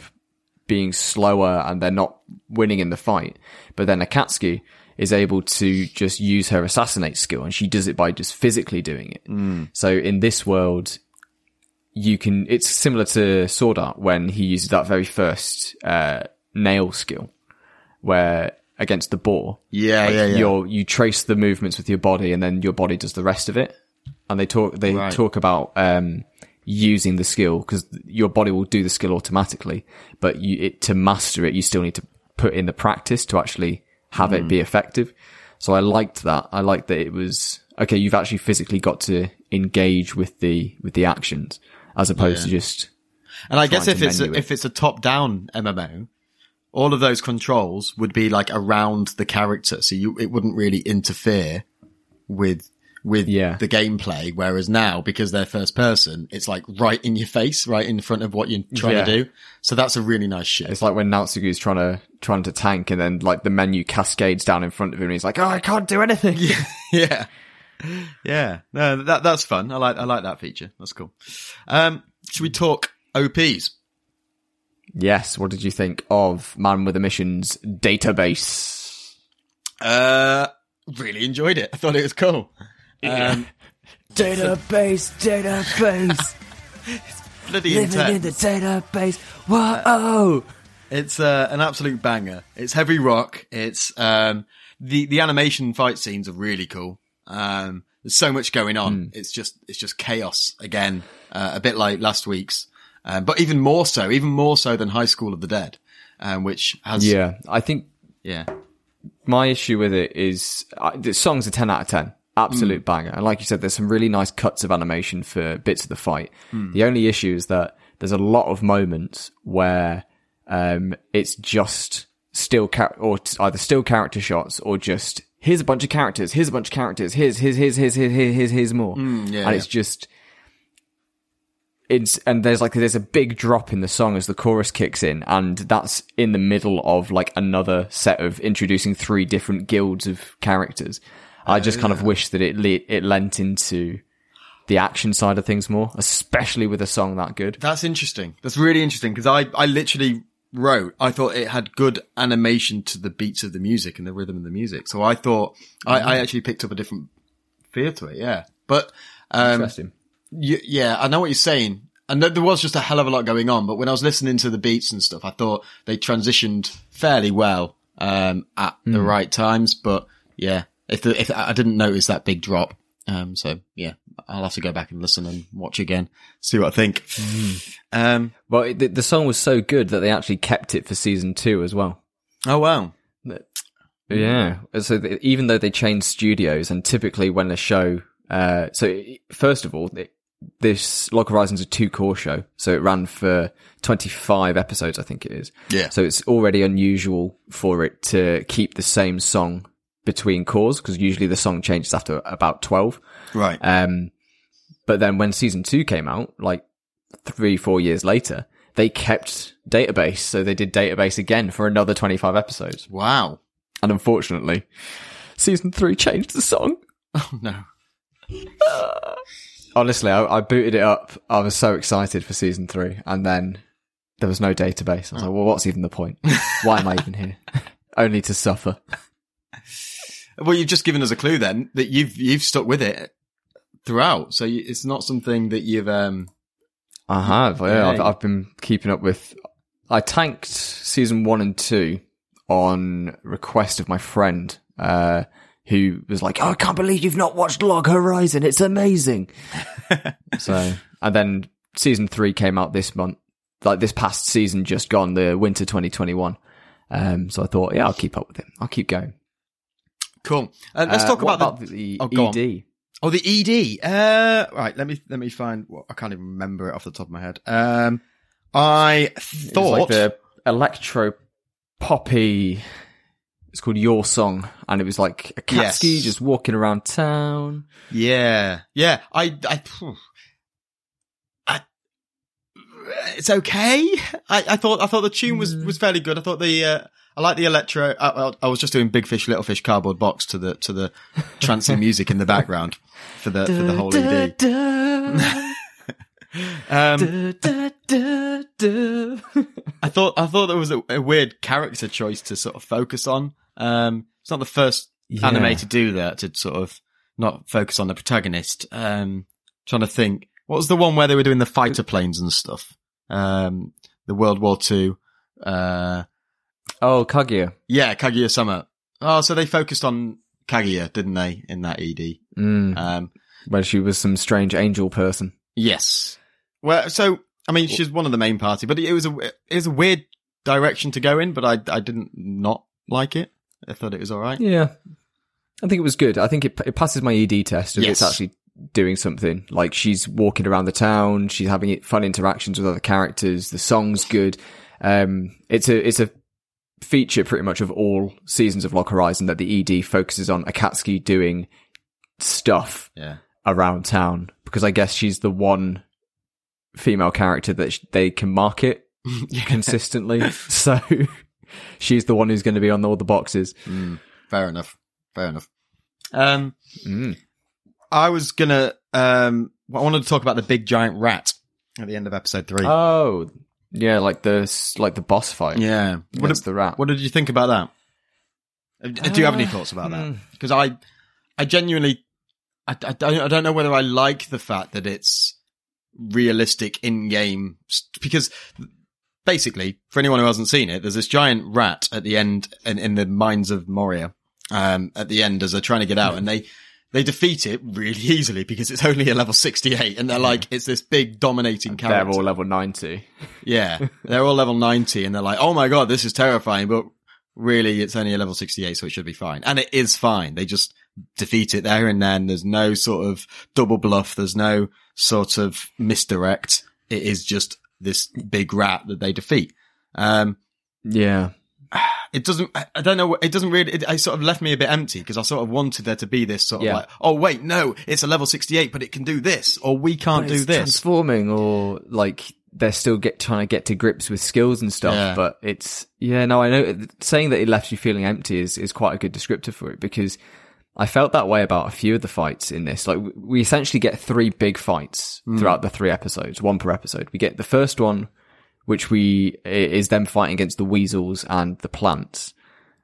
Speaker 1: being slower and they're not winning in the fight. But then Akatsuki is able to just use her assassinate skill and she does it by just physically doing it.
Speaker 2: Mm.
Speaker 1: So in this world, you can, it's similar to Sword Art when he uses that very first, uh, nail skill where against the boar.
Speaker 2: Yeah,
Speaker 1: Like,
Speaker 2: yeah, yeah.
Speaker 1: You're, you trace the movements with your body and then your body does the rest of it. And they talk, they
Speaker 2: Right.
Speaker 1: talk about, um, using the skill because your body will do the skill automatically, but you, it, to master it, you still need to put in the practice to actually have it
Speaker 2: Hmm.
Speaker 1: be effective. So I liked that. I liked that it was, okay, you've actually physically got to engage with the, with the actions as opposed to just,
Speaker 2: And I guess if it's a,
Speaker 1: it.
Speaker 2: if it's a top down MMO, all of those controls would be like around the character, so you it wouldn't really interfere with with
Speaker 1: Yeah.
Speaker 2: the gameplay. Whereas now, because they're first person, it's like right in your face, right in front of what you're trying
Speaker 1: Yeah.
Speaker 2: to do. So that's a really nice shift.
Speaker 1: It's like when Naotsugu's trying to trying to tank, and then like the menu cascades down in front of him, and he's like, "Oh, I can't do anything." (laughs)
Speaker 2: yeah. Yeah. (laughs) Yeah, no, that, that's fun. I like, I like that feature. That's cool. Um, should we talk OPs?
Speaker 1: yes. What did you think of Man with a Mission's database?
Speaker 2: Uh, really enjoyed it. I thought it was cool. Um, (laughs)
Speaker 1: Database, database, (laughs)
Speaker 2: bloody intense.
Speaker 1: In the database. Whoa!
Speaker 2: It's uh, an absolute banger. It's heavy rock. It's um, the the animation fight scenes are really cool. Um, there's so much going on. It's just it's just chaos again, uh, a bit like last week's, um, but even more so, even more so than High School of the Dead, um, which has
Speaker 1: Yeah, I think
Speaker 2: yeah.
Speaker 1: my issue with it is uh, the song's a 10 out of 10 absolute banger. And like you said there's some really nice cuts of animation for bits of the fight. The only issue is that there's a lot of moments where um it's just still char- or t- either still character shots or just here's a bunch of characters here's a bunch of characters here's here's here's here's here's here's, here's, here's more.
Speaker 2: Mm, yeah,
Speaker 1: and it's just it's and there's like there's a big drop in the song as the chorus kicks in and that's in the middle of like another set of introducing three different guilds of characters. I oh, just kind of wish that it le- it lent into the action side of things more especially with a song that good.
Speaker 2: That's interesting. That's really interesting because I, I literally wrote, I thought it had good animation to the beats of the music and the rhythm of the music. So I thought, I, I mm. actually picked up a different feel to it. Yeah. But, um,
Speaker 1: interesting
Speaker 2: Y- yeah, I know what you're saying. And there was just a hell of a lot going on, but when I was listening to the beats and stuff, I thought they transitioned fairly
Speaker 1: well it, the, the song was so good that they actually kept it for season two as well
Speaker 2: oh wow.
Speaker 1: Yeah. So th- even though they changed studios, and typically when a show, uh, so it- first of all, it, this Log Horizon's a two core show, so it ran for 25 episodes, I think it is.
Speaker 2: Yeah.
Speaker 1: So it's already unusual for it to keep the same song between cores, because usually the song changes after about 12.
Speaker 2: Right.
Speaker 1: Um, but then when season two came out, like three, four years later, they kept database. So they did database again for another 25 episodes.
Speaker 2: wow.
Speaker 1: And unfortunately, season three changed the song.
Speaker 2: Oh no. (laughs)
Speaker 1: Honestly, I, I booted it up. I was so excited for season three, and then there was no database. I was like, well, what's even the point? (laughs) Why am I even here? (laughs) Only to suffer.
Speaker 2: Well, you've just given us a clue then that you've, you've stuck with it throughout. So it's not something that you've, um,
Speaker 1: I have. Yeah,
Speaker 2: Yeah.
Speaker 1: I've, I've been keeping up with. I tanked season one and two on request of my friend, uh, who was like, "Oh, I can't believe you've not watched Log Horizon. It's amazing." (laughs) so, and then season three came out this month, like this past season just gone, the winter 2021. Um, so I thought, yeah, I'll keep up with it. I'll keep going.
Speaker 2: Cool. Uh, let's
Speaker 1: Uh,
Speaker 2: talk
Speaker 1: what
Speaker 2: about, the,
Speaker 1: the,
Speaker 2: Oh.
Speaker 1: ED.
Speaker 2: oh, the ED. Uh, right. Let me, let me find what I can't even remember it off the top of my head. Um, I
Speaker 1: It was
Speaker 2: thought,
Speaker 1: like the electro poppy It's called Your Song, and it was like Akatsuki
Speaker 2: Yes.
Speaker 1: just walking around town.
Speaker 2: Yeah, yeah. I. I it's okay. I, I thought, I thought the tune was was fairly good. I thought the, uh, I like the electro. I, I- I was just doing Big Fish, Little Fish cardboard box to the to the trancing (laughs) music in the background for the for the whole ED. (laughs) Um, I thought I thought there was a, a weird character choice to sort of focus on. Um, it's not the first
Speaker 1: Yeah.
Speaker 2: anime to do that to sort of not focus on the protagonist. Um, trying to think, what was the one where they were doing the fighter planes and stuff? Um, the World War Two. Uh,
Speaker 1: Oh, Kaguya.
Speaker 2: yeah, Kaguya Sama. Oh, so they focused on Kaguya, didn't they, in that ED?
Speaker 1: Mm,
Speaker 2: Um,
Speaker 1: where she was some strange angel person.
Speaker 2: Yes. Well, so I mean, she's one of the main party, but it was a it was a weird direction to go in, but I I didn't not like it. I thought it was all right.
Speaker 1: Yeah. I think it was good. I think it, it passes my ED test if it's
Speaker 2: Yes.
Speaker 1: actually doing something. Like she's walking around the town, she's having fun interactions with other characters, the song's good. Um, it's a, it's a feature pretty much of all seasons of Log Horizon that the ED focuses on Akatsuki doing stuff
Speaker 2: Yeah.
Speaker 1: around town because I guess she's the one female character that sh- they can market (laughs) consistently. (laughs) so she's the one who's going to be on all the boxes.
Speaker 2: Mm, fair enough. Fair enough. Um,
Speaker 1: Mm.
Speaker 2: I was gonna um, I wanted to talk about the big giant rat at the end of episode three.
Speaker 1: Oh, yeah, like the like the boss fight.
Speaker 2: yeah. What,
Speaker 1: against the rat.
Speaker 2: what did you think about that? Uh, Do you have any thoughts about that?
Speaker 1: hmm.
Speaker 2: Because I, I genuinely, I, I, don't, I don't know whether I like the fact that it's realistic in-game, because basically, for anyone who hasn't seen it, there's this giant rat at the end, in, in the mines of Moria, um, at the end as they're trying to get out, and they, they defeat it really easily because it's only a level 68, and they're like, it's this big dominating character.
Speaker 1: They're all level ninety. (laughs)
Speaker 2: Yeah, they're all level 90 and they're like, oh my god, this is terrifying, but really it's only a level 68, so it should be fine. And it is fine. They just defeat it there and then. There's no sort of double bluff. There's no sort of misdirect. It is just this big rat that they defeat. Um,
Speaker 1: Yeah,
Speaker 2: it doesn't, I don't know, it doesn't really, it, it sort of left me a bit empty because I sort of wanted there to be this sort of
Speaker 1: Yeah.
Speaker 2: like, oh wait, no, it's a level 68, but it can do this, or we can't
Speaker 1: But
Speaker 2: do
Speaker 1: it's
Speaker 2: this.
Speaker 1: transforming, or like they're still get trying to get to grips with skills and stuff.
Speaker 2: Yeah.
Speaker 1: But it's yeah, no, I know saying that it left you feeling empty is is quite a good descriptor for it because I felt that way about a few of the fights in this. Like we essentially get three big fights
Speaker 2: Hmm.
Speaker 1: throughout the three episodes, one per episode. We get the first one, which we is them fighting against the weasels and the plants.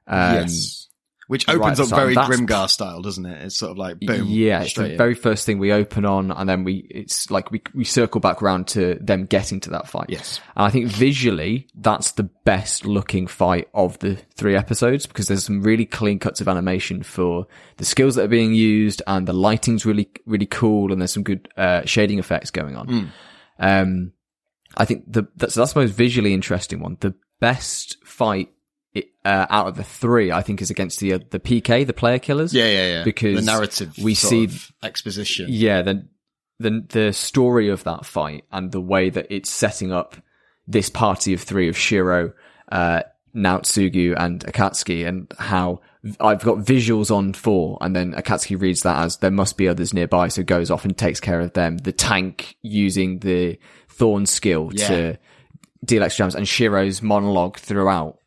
Speaker 1: Um,
Speaker 2: yes. Which opens
Speaker 1: at
Speaker 2: up very
Speaker 1: That's-
Speaker 2: Grimgar style, doesn't it? It's sort of like boom.
Speaker 1: Yeah, it's the
Speaker 2: in.
Speaker 1: very first thing we open on, and then we it's like we we circle back around to them getting to that fight.
Speaker 2: Yes.
Speaker 1: and I think visually that's the best looking fight of the three episodes because there's some really clean cuts of animation for the skills that are being used, and the lighting's really really cool, and there's some good uh, shading effects going on.
Speaker 2: Mm.
Speaker 1: Um, I think the that's that's the most visually interesting one. The best fight uh, out of the three, I think, is against the uh, the PK, the player killers.
Speaker 2: Yeah, yeah, yeah.
Speaker 1: Because
Speaker 2: the narrative
Speaker 1: we see-
Speaker 2: exposition.
Speaker 1: Yeah, the the the story of that fight and the way that it's setting up this party of three of Shiro, uh, Naotsugu and Akatsuki and how I've got visuals on four and then Akatsuki reads that as there must be others nearby so goes off and takes care of them. The tank using the thorn skill
Speaker 2: Yeah.
Speaker 1: to deal extra damage and Shiro's monologue throughout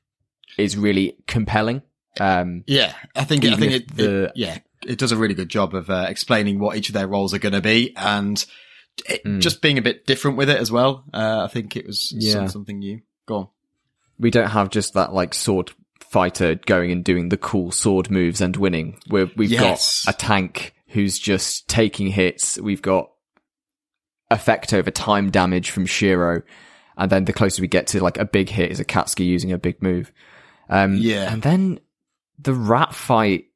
Speaker 1: is really compelling. Um,
Speaker 2: Yeah, I think I think it,
Speaker 1: the-
Speaker 2: it yeah it does a really good job of uh, explaining what each of their roles are going to be and it,
Speaker 1: Mm.
Speaker 2: just being a bit different with it as well. Uh, I think it was
Speaker 1: Yeah.
Speaker 2: something new. Go on.
Speaker 1: we don't have just that like sword fighter going and doing the cool sword moves and winning. We're, we've
Speaker 2: Yes.
Speaker 1: got a tank who's just taking hits. We've got effect over time damage from Shiro. And then the closer we get to like a big hit is Akatsuki using a big move. Um,
Speaker 2: Yeah.
Speaker 1: And then the rat fight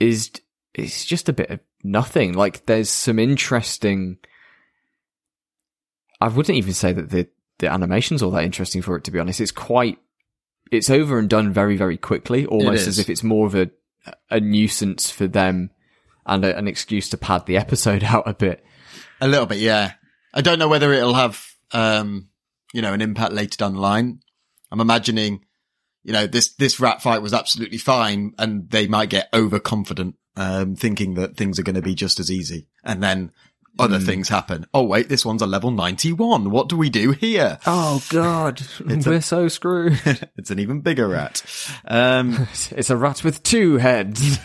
Speaker 1: is, is just a bit of nothing. Like there's some interesting, I wouldn't even say that the, the animation's all that interesting for it, to be honest. It's quite, it's over and done very, very quickly, almost as if it's more of a, a nuisance for them and a, an excuse to pad the episode (laughs) out a bit.
Speaker 2: A little bit, yeah. I don't know whether it'll have, um, you know, an impact later down the line. I'm imagining, you know, this, this rat fight was absolutely fine and they might get overconfident, um, thinking that things are going to be just as easy. And then other things happen. Oh wait, this one's a level 91. What do we do here?
Speaker 1: Oh God, (laughs) we're so screwed. (laughs)
Speaker 2: it's an even bigger rat. Um, (laughs)
Speaker 1: it's a rat with two heads.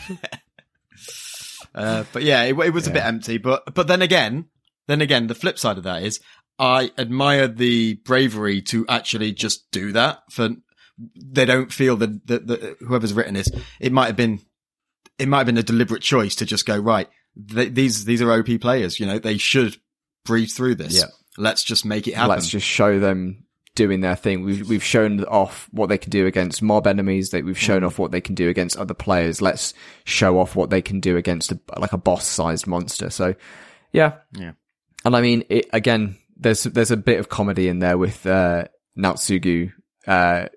Speaker 2: uh, but yeah, it, it was a bit empty, but, but then again, then again, the flip side of that is I admire the bravery to actually just do that for, they don't feel that, that, that whoever's written this, it might have been, it might have been a deliberate choice to just go, right, th- these, these are OP players, you know, they should breathe through this.
Speaker 1: Yeah.
Speaker 2: Let's just make it happen.
Speaker 1: Let's just show them doing their thing. We've we've shown off what they can do against mob enemies. That we've shown mm. off what they can do against other players. Let's show off what they can do against a, like a boss-sized monster. So, yeah,
Speaker 2: Yeah.
Speaker 1: And I mean, it, again, there's there's a bit of comedy in there with uh, Naotsugu uh,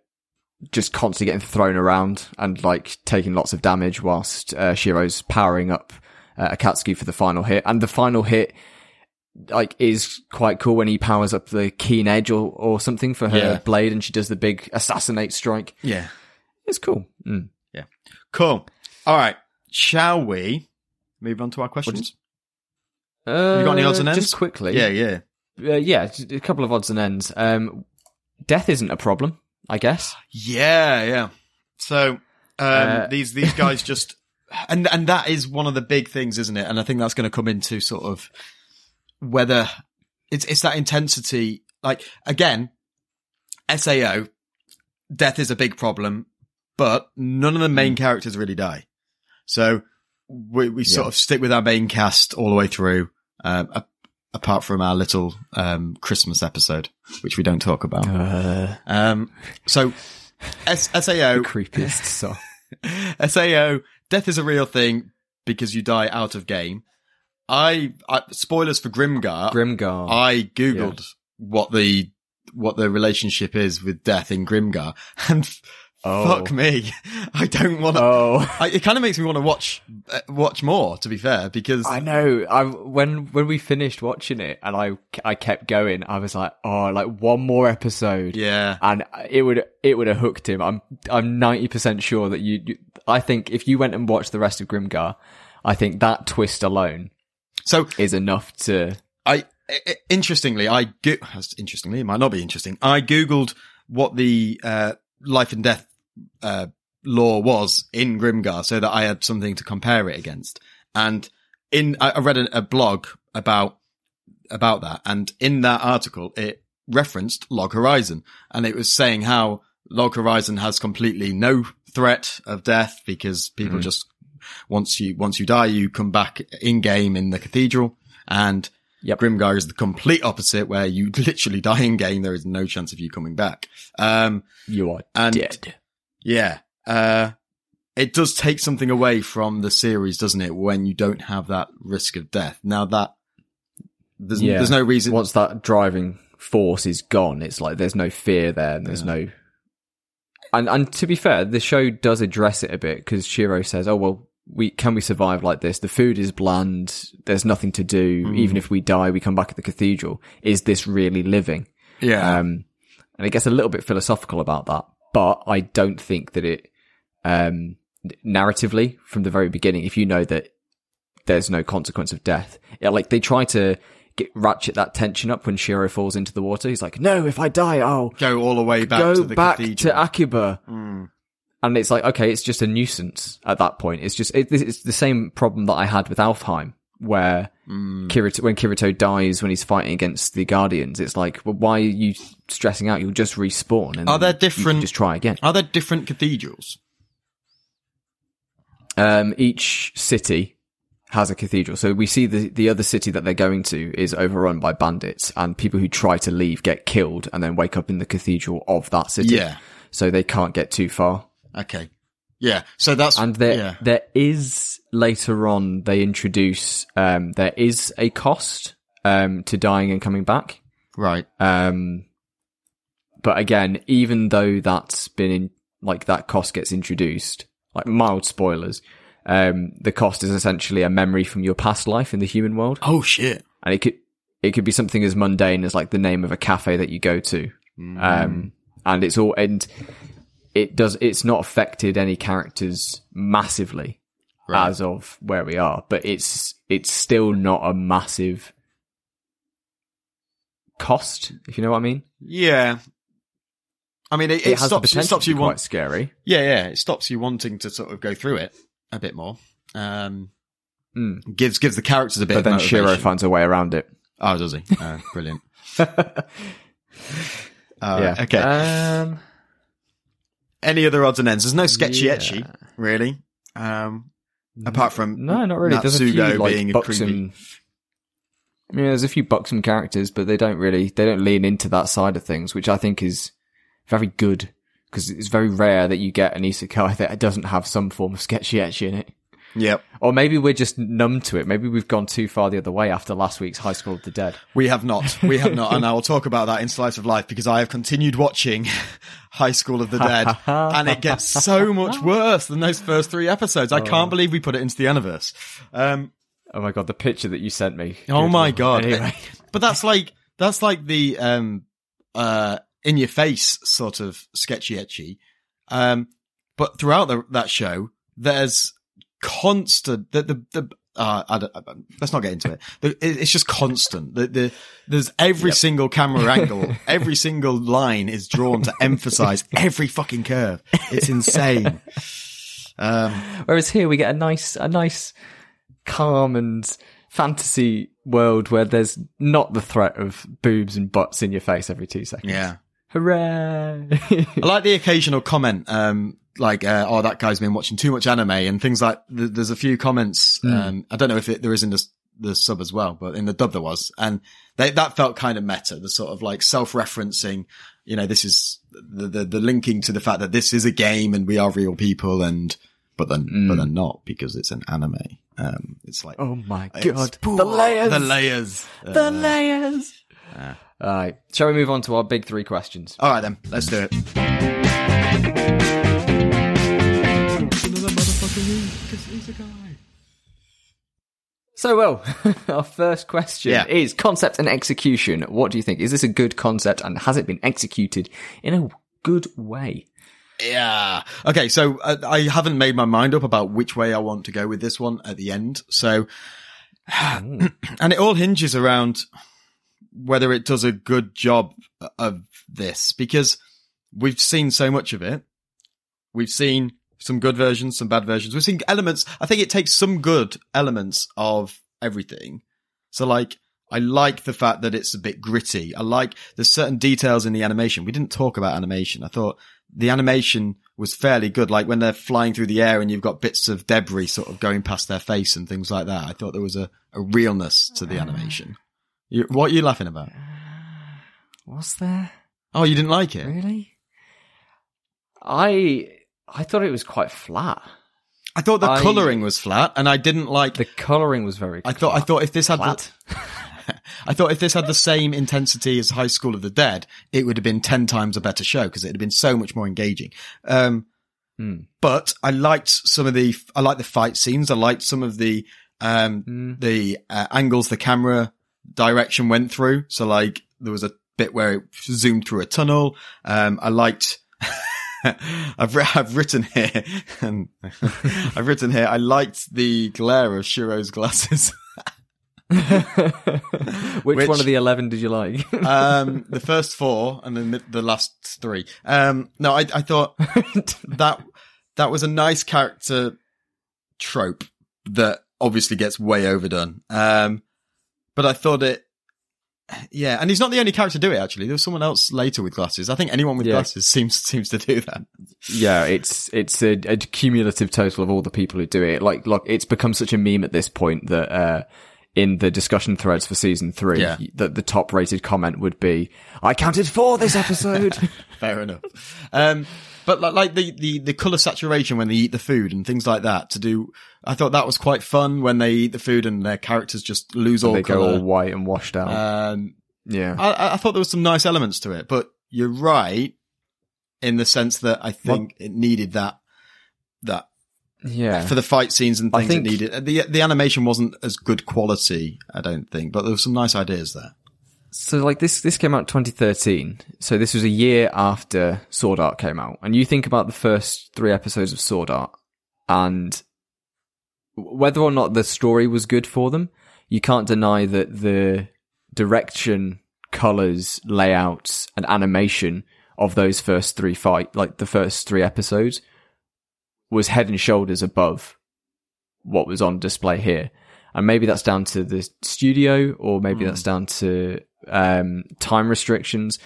Speaker 1: just constantly getting thrown around and like taking lots of damage whilst uh, Shiro's powering up uh, Akatsuki for the final hit. And the final hit like is quite cool when he powers up the keen edge or, or something for her
Speaker 2: Yeah.
Speaker 1: blade and she does the big assassinate strike.
Speaker 2: Yeah.
Speaker 1: It's cool. Mm.
Speaker 2: Cool. All right. Shall we move on to our questions?
Speaker 1: Uh,
Speaker 2: you got any odds and ends?
Speaker 1: Just quickly.
Speaker 2: Yeah, yeah.
Speaker 1: Uh, yeah, a couple of odds and ends. Um, death isn't a problem, I guess.
Speaker 2: Yeah, yeah. So um,
Speaker 1: Uh,
Speaker 2: these these (laughs) guys just and and that is one of the big things, isn't it? And I think that's going to come into sort of whether it's it's that intensity. Like again, SAO death is a big problem, but none of the main characters really die. So we we sort
Speaker 1: Yeah.
Speaker 2: of stick with our main cast all the way through. Um, a- apart from our little um, Christmas episode, which we don't talk about.
Speaker 1: Uh,
Speaker 2: Um, so S- SAO,
Speaker 1: creepiest song. (laughs)
Speaker 2: SAO, death is a real thing because you die out of game. I, I spoilers for Grimgar.
Speaker 1: Grimgar.
Speaker 2: I googled what the what the relationship is with death in Grimgar, (laughs) and
Speaker 1: Oh.
Speaker 2: fuck me, (laughs) I don't want to.
Speaker 1: oh. (laughs)
Speaker 2: I, it kind of makes me want to watch uh, watch more. To be fair, because
Speaker 1: I know. I when when we finished watching it and I I kept going, I was like, oh, like one more episode.
Speaker 2: yeah,
Speaker 1: And it would it would have hooked him. I'm I'm ninety percent sure that you, you. I think if you went and watched the rest of Grimgar, I think that twist alone
Speaker 2: so
Speaker 1: is enough to.
Speaker 2: I- interestingly, I go- interestingly, it might not be interesting. I googled what the uh, life and death uh, law was in Grimgar, so that I had something to compare it against. And in I read a, a blog about about that, and in that article, it referenced Log Horizon, and it was saying how Log Horizon has completely no threat of death because people just once you once you die, you come back in game in the cathedral, and
Speaker 1: Yep.
Speaker 2: Grimgar is the complete opposite, where you (laughs) literally die in game. There is no chance of you coming back. Um,
Speaker 1: You are
Speaker 2: And-
Speaker 1: dead.
Speaker 2: Yeah, uh, it does take something away from the series, doesn't it? When you don't have that risk of death. Now that there's
Speaker 1: Yeah.
Speaker 2: there's no reason.
Speaker 1: Once that driving force is gone, it's like there's no fear there, and there's no. And and to be fair, the show does address it a bit because Shiro says, "Oh well, we can we survive like this? The food is bland. There's nothing to do. Even if we die, we come back at the cathedral. Is this really living?"
Speaker 2: yeah,
Speaker 1: Um, and it gets a little bit philosophical about that, but I don't think that it, um, narratively from the very beginning, if you know that there's no consequence of death, yeah, like they try to get ratchet that tension up when Shiro falls into the water. He's like, no, if I die, I'll
Speaker 2: go all the way back
Speaker 1: go
Speaker 2: to the
Speaker 1: back
Speaker 2: cathedral.
Speaker 1: to Akiba.
Speaker 2: Mm.
Speaker 1: And it's like, okay, it's just a nuisance at that point. It's just, it, it's the same problem that I had with Alfheim, where
Speaker 2: Mm.
Speaker 1: Kirito, when Kirito dies when he's fighting against the Guardians, it's like, well, why are you stressing out? You'll just respawn. And
Speaker 2: Are there different-
Speaker 1: just try again.
Speaker 2: Are there different cathedrals?
Speaker 1: Um, each city has a cathedral. So we see the, the other city that they're going to is overrun by bandits and people who try to leave get killed and then wake up in the cathedral of that city.
Speaker 2: Yeah.
Speaker 1: So they can't get too far.
Speaker 2: Okay. Yeah. So that's
Speaker 1: And there,
Speaker 2: yeah.
Speaker 1: there is later on, they introduce, um, there is a cost, um, to dying and coming back.
Speaker 2: right.
Speaker 1: Um, but again, even though that's been in, like that cost gets introduced, like mild spoilers, um, the cost is essentially a memory from your past life in the human world.
Speaker 2: Oh shit.
Speaker 1: And it could, it could be something as mundane as like the name of a cafe that you go to.
Speaker 2: Mm.
Speaker 1: Um, and it's all, and it does. It's not affected any characters massively
Speaker 2: Right.
Speaker 1: as of where we are, but it's it's still not a massive cost. If you know what I mean,
Speaker 2: Yeah. I mean, it, it,
Speaker 1: has the
Speaker 2: stops, it stops
Speaker 1: to
Speaker 2: you want,
Speaker 1: quite scary.
Speaker 2: yeah, yeah, it stops you wanting to sort of go through it a bit more. Um,
Speaker 1: Mm.
Speaker 2: gives, gives the characters a bit
Speaker 1: But then Shiro finds a way around it.
Speaker 2: Oh, does he? Oh, brilliant. (laughs) Uh,
Speaker 1: yeah.
Speaker 2: Okay.
Speaker 1: Um,
Speaker 2: Any other odds and ends? There's no sketchy
Speaker 1: yeah.
Speaker 2: ecchi, really. Um, apart from
Speaker 1: no, not really. There's a few like
Speaker 2: being a
Speaker 1: buxom. Yeah, there's a few buxom characters, but they don't really they don't lean into that side of things, which I think is very good because it's very rare that you get an isekai (laughs) that doesn't have some form of sketchy ecchi in it.
Speaker 2: Yep.
Speaker 1: Or maybe we're just numb to it. Maybe we've gone too far the other way after last week's High School of the Dead.
Speaker 2: We have not. We have not. And I will talk about that in Slice of Life because I have continued watching (laughs) High School of the Dead (laughs) and it gets so much worse than those first three episodes. I can't believe we put it into the Aniverse. Um,
Speaker 1: Oh my god, the picture that you sent me.
Speaker 2: oh my. God.
Speaker 1: Anyway. (laughs)
Speaker 2: But that's like, that's like the, um, uh, in your face sort of sketchy ecchi. Um, but throughout the, that show, there's constant, the, the, the, uh, I don't, I don't- let's not get into it. It's just constant. The, the, there's every single camera (laughs) angle, every single line is drawn to emphasize every fucking curve. It's insane. Um,
Speaker 1: Whereas here we get a nice, a nice, calm and fantasy world where there's not the threat of boobs and butts in your face every two seconds.
Speaker 2: yeah.
Speaker 1: Hooray! (laughs)
Speaker 2: I like the occasional comment, um, like, uh, oh, that guy's been watching too much anime and things like, th- there's a few comments, um, I don't know if it, there is in the, the sub as well, but in the dub there was, and they, that felt kind of meta, the sort of like self-referencing, you know, this is the, the, the linking to the fact that this is a game and we are real people and, but then, but then not because it's an anime. Um, it's like,
Speaker 1: oh my god, the layers,
Speaker 2: the layers.
Speaker 1: the layers. All right, shall we move on to our big three questions?
Speaker 2: All right then, let's do it.
Speaker 1: So, well, (laughs) our first question
Speaker 2: Yeah.
Speaker 1: is concept and execution. What do you think? Is this a good concept and has it been executed in a good way?
Speaker 2: Yeah. Okay. So uh, I haven't made my mind up about which way I want to go with this one at the end. So, (clears throat) and it all hinges around whether it does a good job of this because we've seen so much of it. We've seen some good versions, some bad versions. We've seen elements. I think it takes some good elements of everything. So like, I like the fact that it's a bit gritty. I like there's certain details in the animation. We didn't talk about animation. I thought the animation was fairly good. Like when they're flying through the air and you've got bits of debris sort of going past their face and things like that. I thought there was a, a realness to the ah. animation. You, what are you laughing about?
Speaker 1: Was there
Speaker 2: Oh, you didn't like it?
Speaker 1: really? I I thought it was quite flat.
Speaker 2: I thought the
Speaker 1: I-
Speaker 2: coloring was flat and I didn't like
Speaker 1: The coloring was very.
Speaker 2: I thought I thought if this had
Speaker 1: flat.
Speaker 2: the, (laughs) I thought if this had the same intensity as High School of the Dead, it would have been ten times a better show because it would have been so much more engaging. Um,
Speaker 1: Hmm.
Speaker 2: but I liked some of the I liked the fight scenes. I liked some of the um
Speaker 1: Hmm.
Speaker 2: the uh, angles the camera direction went through. So like there was a bit where it zoomed through a tunnel. Um, I liked. (laughs) I've I've written here, and (laughs) I've written here. I liked the glare of Shiro's glasses.
Speaker 1: Which, (laughs)
Speaker 2: Which-
Speaker 1: one of the eleven did you like?
Speaker 2: um, the first four and then the, the last three. Um, no, I, I thought that that was a nice character trope that obviously gets way overdone. Um, but I thought it, yeah, and he's not the only character to do it. Actually, there was someone else later with glasses. I think anyone with
Speaker 1: Yeah.
Speaker 2: glasses seems seems to do that.
Speaker 1: yeah, it's it's a, a cumulative total of all the people who do it. Like, look, it's become such a meme at this point that uh, in the discussion threads for season three,
Speaker 2: Yeah.
Speaker 1: that the top rated comment would be, "I counted four this episode." (laughs)
Speaker 2: Fair enough. Um, but like, like the, the, the color saturation when they eat the food and things like that to do, I thought that was quite fun when they eat the food and their characters just lose all
Speaker 1: they go all white and washed out.
Speaker 2: Um,
Speaker 1: yeah,
Speaker 2: I- I, thought there was some nice elements to it, but you're right in the sense that I think it needed that, that
Speaker 1: yeah.
Speaker 2: for the fight scenes and
Speaker 1: I think-
Speaker 2: it needed. The, the animation wasn't as good quality, I don't think, but there were some nice ideas there.
Speaker 1: So like this this came out 2013 so this was a year after sword art came out. And you think about the first three episodes of sword art and whether or not the story was good for them you can't deny that the direction colors layouts and animation of those first three fight like the first three episodes was head and shoulders above what was on display here and maybe that's down to the studio or maybe
Speaker 2: Hmm.
Speaker 1: that's down to um, time restrictions.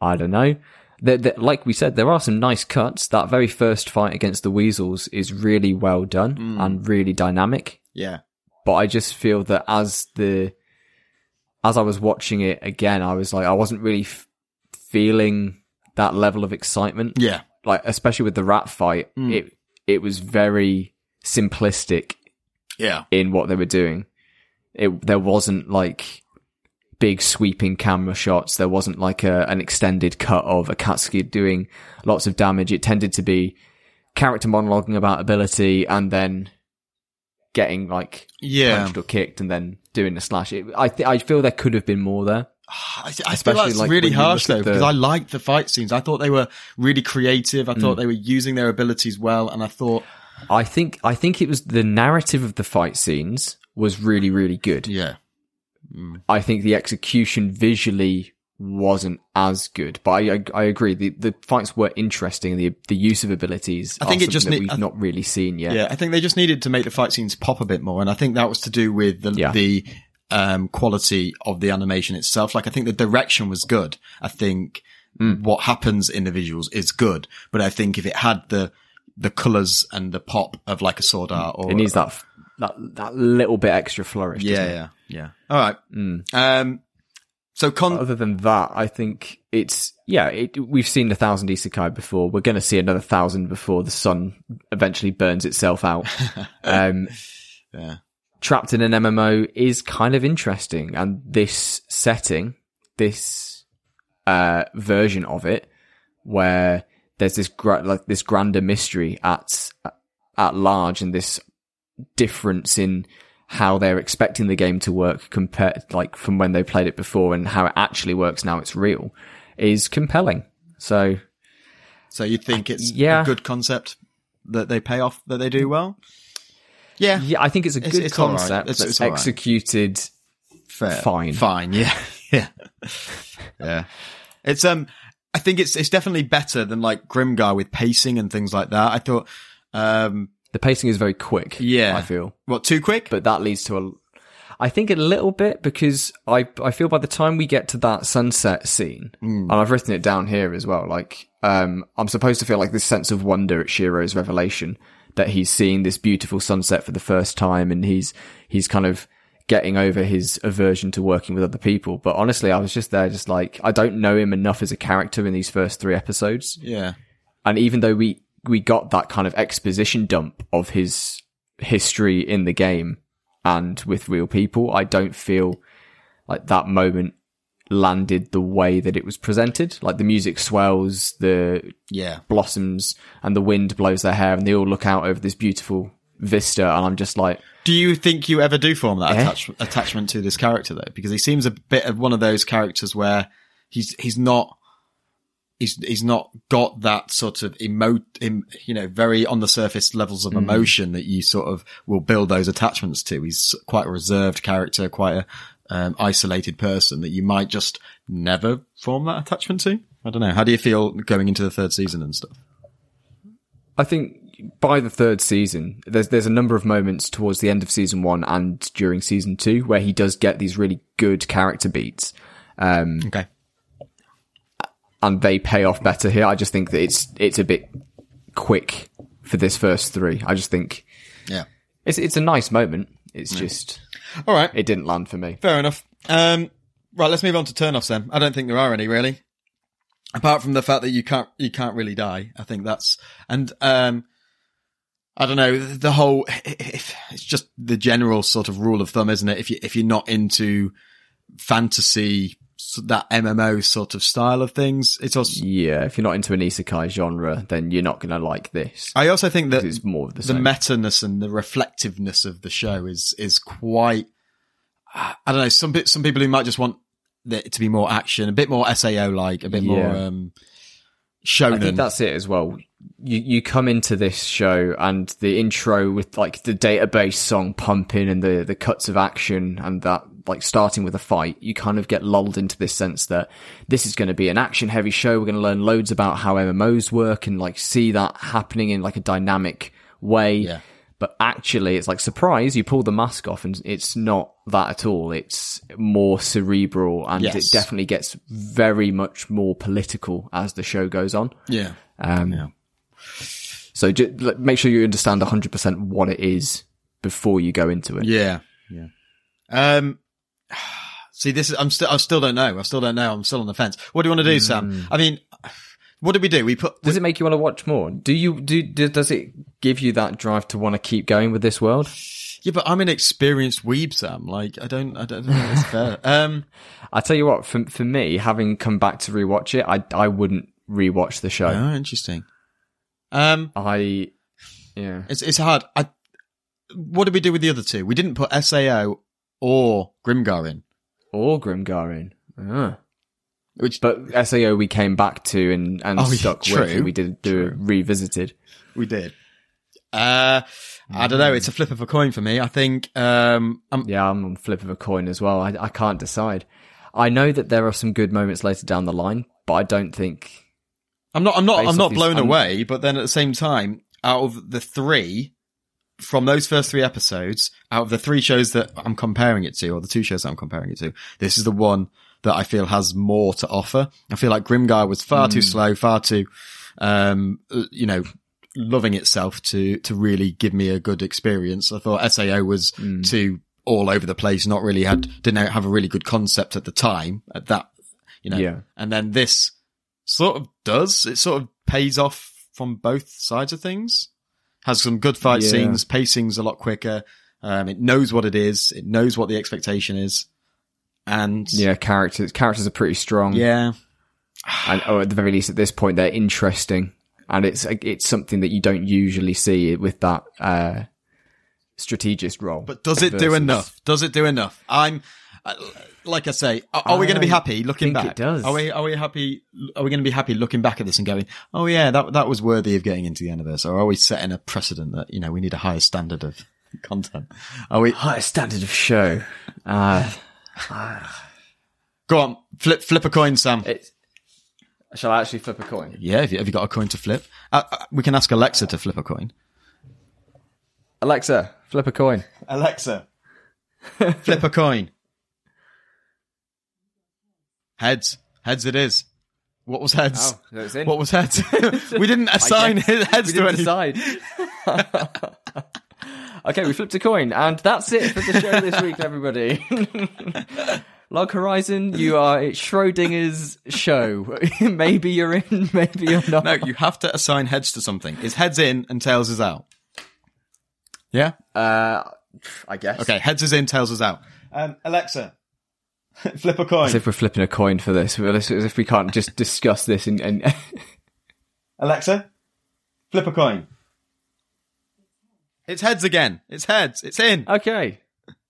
Speaker 1: I don't know. There- there- like we said, there are some nice cuts. That very first fight against the Weasels is really well done
Speaker 2: Hmm.
Speaker 1: and really dynamic.
Speaker 2: Yeah.
Speaker 1: But I just feel that as the as I was watching it again, I was like, I wasn't really f- feeling that level of excitement.
Speaker 2: Yeah.
Speaker 1: Like, especially with the rat fight,
Speaker 2: Mm.
Speaker 1: it it was very simplistic
Speaker 2: Yeah.
Speaker 1: in what they were doing. It there wasn't like big sweeping camera shots. There wasn't like a, an extended cut of Akatsuki doing lots of damage. It tended to be character monologuing about ability and then getting like
Speaker 2: Yeah.
Speaker 1: punched or kicked and then doing the slash. It, I th- I feel there could have been more there. (sighs)
Speaker 2: I, I feel that's
Speaker 1: like,
Speaker 2: really harsh though,
Speaker 1: the-
Speaker 2: because I liked the fight scenes. I thought they were really creative. I thought
Speaker 1: Mm.
Speaker 2: they were using their abilities well, and I thought,
Speaker 1: I think I think it was the narrative of the fight scenes was really really good.
Speaker 2: yeah,
Speaker 1: I think the execution visually wasn't as good, but I I, I agree the the fights were interesting. The the use of abilities.
Speaker 2: I think it just need-
Speaker 1: we've
Speaker 2: I-
Speaker 1: not really seen yet.
Speaker 2: yeah. I think they just needed to make the fight scenes pop a bit more, and I think that was to do with the
Speaker 1: Yeah.
Speaker 2: the um, quality of the animation itself. Like, I think the direction was good. I think
Speaker 1: Mm.
Speaker 2: what happens in the visuals is good, but I think if it had the the colors and the pop of like a sword art or
Speaker 1: It needs that that that little bit extra flourish. doesn't
Speaker 2: yeah,
Speaker 1: it?
Speaker 2: yeah, yeah. All right.
Speaker 1: Mm.
Speaker 2: Um, so con-
Speaker 1: Other than that, I think it's yeah. It, we've seen a thousand isekai before. We're going to see another thousand before the sun eventually burns itself out. (laughs) um,
Speaker 2: yeah.
Speaker 1: trapped in an MMO is kind of interesting, and this setting, this uh, version of it, where there's this gra- like this grander mystery at at large, and this difference in how they're expecting the game to work compared like from when they played it before and how it actually works now it's real is compelling so
Speaker 2: So you think it's
Speaker 1: yeah.
Speaker 2: a good concept that they pay off, that they do well? Yeah,
Speaker 1: yeah i think it's a good
Speaker 2: it's right.
Speaker 1: concept
Speaker 2: It's-
Speaker 1: that's
Speaker 2: it's right.
Speaker 1: executed
Speaker 2: fair,
Speaker 1: fine.
Speaker 2: fine. Yeah, (laughs) yeah, (laughs) yeah. It's um, I think it's it's definitely better than like Grimgar with pacing and things like that. I thought, um,
Speaker 1: the pacing is very quick
Speaker 2: Yeah.
Speaker 1: i feel
Speaker 2: what too quick?
Speaker 1: but that leads to a I think a little bit because I I feel by the time we get to that sunset scene, and I've written it down here as well. Like, um, I'm supposed to feel like this sense of wonder at Shiro's revelation that he's seeing this beautiful sunset for the first time, and he's he's kind of getting over his aversion to working with other people. But honestly, I was just there, just like I don't know him enough as a character in these first three episodes,
Speaker 2: yeah,
Speaker 1: and even though we we got that kind of exposition dump of his history in the game and with real people, I don't feel like that moment landed the way that it was presented. Like the music swells, the
Speaker 2: yeah.
Speaker 1: blossoms, and the wind blows their hair, and they all look out over this beautiful vista, and I'm just like,
Speaker 2: Do you think you ever do form that
Speaker 1: Eh?
Speaker 2: attach- attachment to this character though? Because he seems a bit of one of those characters where he's he's not he's he's not got that sort of emo em, you know very on the surface levels of emotion that you sort of will build those attachments to. He's quite a reserved character, quite a um, isolated person that you might just never form that attachment to. I don't know. How do you feel going into the third season and stuff?
Speaker 1: I think by the third season, there's there's a number of moments towards the end of season one and during season two where he does get these really good character beats. Um,
Speaker 2: Okay.
Speaker 1: and they pay off better here. I just think that it's it's a bit quick for this first three. I just think
Speaker 2: Yeah.
Speaker 1: it's it's a nice moment. It's just
Speaker 2: All right.
Speaker 1: it didn't land for me.
Speaker 2: Fair enough. Um, right, let's move on to turnoffs then. I don't think there are any really, apart from the fact that you can't you can't really die. I think that's and um, I don't know the whole. If, it's just the general sort of rule of thumb, isn't it? If you if you're not into fantasy, that MMO sort of style of things, it's also.
Speaker 1: Yeah, if you're not into an isekai genre, then you're not gonna like this.
Speaker 2: I also think that
Speaker 1: it's more of the
Speaker 2: the
Speaker 1: same.
Speaker 2: meta-ness and the reflectiveness of the show is is quite I don't know some some people who might just want it to be more action, a bit more SAO like, a bit more
Speaker 1: Yeah.
Speaker 2: um,
Speaker 1: I think that's it as well. You you come into this show and the intro with like the database song pumping and the the cuts of action and that like starting with a fight, you kind of get lulled into this sense that this is going to be an action heavy show. We're going to learn loads about how MMOs work and like see that happening in like a dynamic way.
Speaker 2: Yeah.
Speaker 1: But actually, it's like surprise. You pull the mask off, and it's not that at all. It's more cerebral, and
Speaker 2: Yes.
Speaker 1: it definitely gets very much more political as the show goes on.
Speaker 2: yeah.
Speaker 1: Um,
Speaker 2: Yeah.
Speaker 1: So ju- like, make sure you understand 100% what it is before you go into it.
Speaker 2: Yeah. Yeah. Um, (sighs) see, this is, I'm still, I still don't know. I still don't know. I'm still on the fence. What do you want to do, Sam? I mean, what did we do? We put,
Speaker 1: Does it make you want to watch more? Do you do, do does it give you that drive to want to keep going with this world?
Speaker 2: yeah, but I'm an experienced weeb, Sam. Like, I don't, I don't know if it's fair. (laughs) Um,
Speaker 1: I tell you what, for for me, having come back to rewatch it, I I wouldn't rewatch the show.
Speaker 2: oh, interesting. Um,
Speaker 1: I yeah.
Speaker 2: it's, it's hard. I, what did we do with the other two? We didn't put SAO or Grimgar in,
Speaker 1: Or Grimgarin. Ah.
Speaker 2: which
Speaker 1: But SAO we came back to and, and
Speaker 2: Oh, yeah,
Speaker 1: stuck with.
Speaker 2: true,
Speaker 1: and We did do it revisited.
Speaker 2: we did. Uh, I don't know. It's a flip of a coin for me. I think, um, I'm,
Speaker 1: Yeah, I'm on flip of a coin as well. I, I can't decide. I know that there are some good moments later down the line, but I don't think.
Speaker 2: I'm not, I'm not, I'm not blown away, but then at the same time, out of the three, from those first three episodes, out of the three shows that I'm comparing it to, or the two shows that I'm comparing it to, this is the one that I feel has more to offer. I feel like Grimgar was far too slow, far too, um, uh, you know, loving itself to, to really give me a good experience. I thought SAO was too all over the place, not really had, didn't have a really good concept at the time at that, you know,
Speaker 1: Yeah.
Speaker 2: and then this sort of does. It sort of pays off from both sides of things. Has some good fight
Speaker 1: Yeah.
Speaker 2: scenes, pacing's a lot quicker. Um, it knows what it is. It knows what the expectation is. And
Speaker 1: Yeah, characters characters are pretty strong.
Speaker 2: yeah,
Speaker 1: and or at the very least at this point they're interesting, and it's it's something that you don't usually see with that uh, strategist role.
Speaker 2: but does it do enough? Does it do enough? I'm, uh, like I say, are, are we going to be happy looking
Speaker 1: think
Speaker 2: back?
Speaker 1: it does.
Speaker 2: Are we, are we happy? Are we going to be happy looking back at this and going, oh yeah, that, that was worthy of getting into the end of this? Or are we setting a precedent that, you know, we need a higher standard of (laughs) content? Are we,
Speaker 1: higher standard of show. Uh, (sighs)
Speaker 2: go on, flip, flip a coin, Sam.
Speaker 1: it, shall I actually flip a coin?
Speaker 2: Yeah, have you, have you got a coin to flip? Uh, uh, we can ask Alexa to flip a coin.
Speaker 1: Alexa, flip a coin.
Speaker 2: Alexa, flip a coin. Heads. Heads it is. What was heads?
Speaker 1: Oh, so it's in.
Speaker 2: What was heads? (laughs) we didn't assign (laughs) heads
Speaker 1: we
Speaker 2: to
Speaker 1: didn't
Speaker 2: any.
Speaker 1: decide. (laughs) okay, we flipped a coin, and that's it for the show this week, everybody. Log Horizon, you are it's Schrodinger's show. maybe you're in, maybe you're not.
Speaker 2: No, you have to assign heads to something. Is heads in and tails is out? Yeah?
Speaker 1: Uh, I guess.
Speaker 2: Okay, heads is in, tails is out. Um, Alexa, (laughs) flip a coin.
Speaker 1: As if we're flipping a coin for this, as if we can't just discuss this and, and (laughs)
Speaker 2: Alexa, flip a coin. It's heads again. It's heads. It's in.
Speaker 1: okay,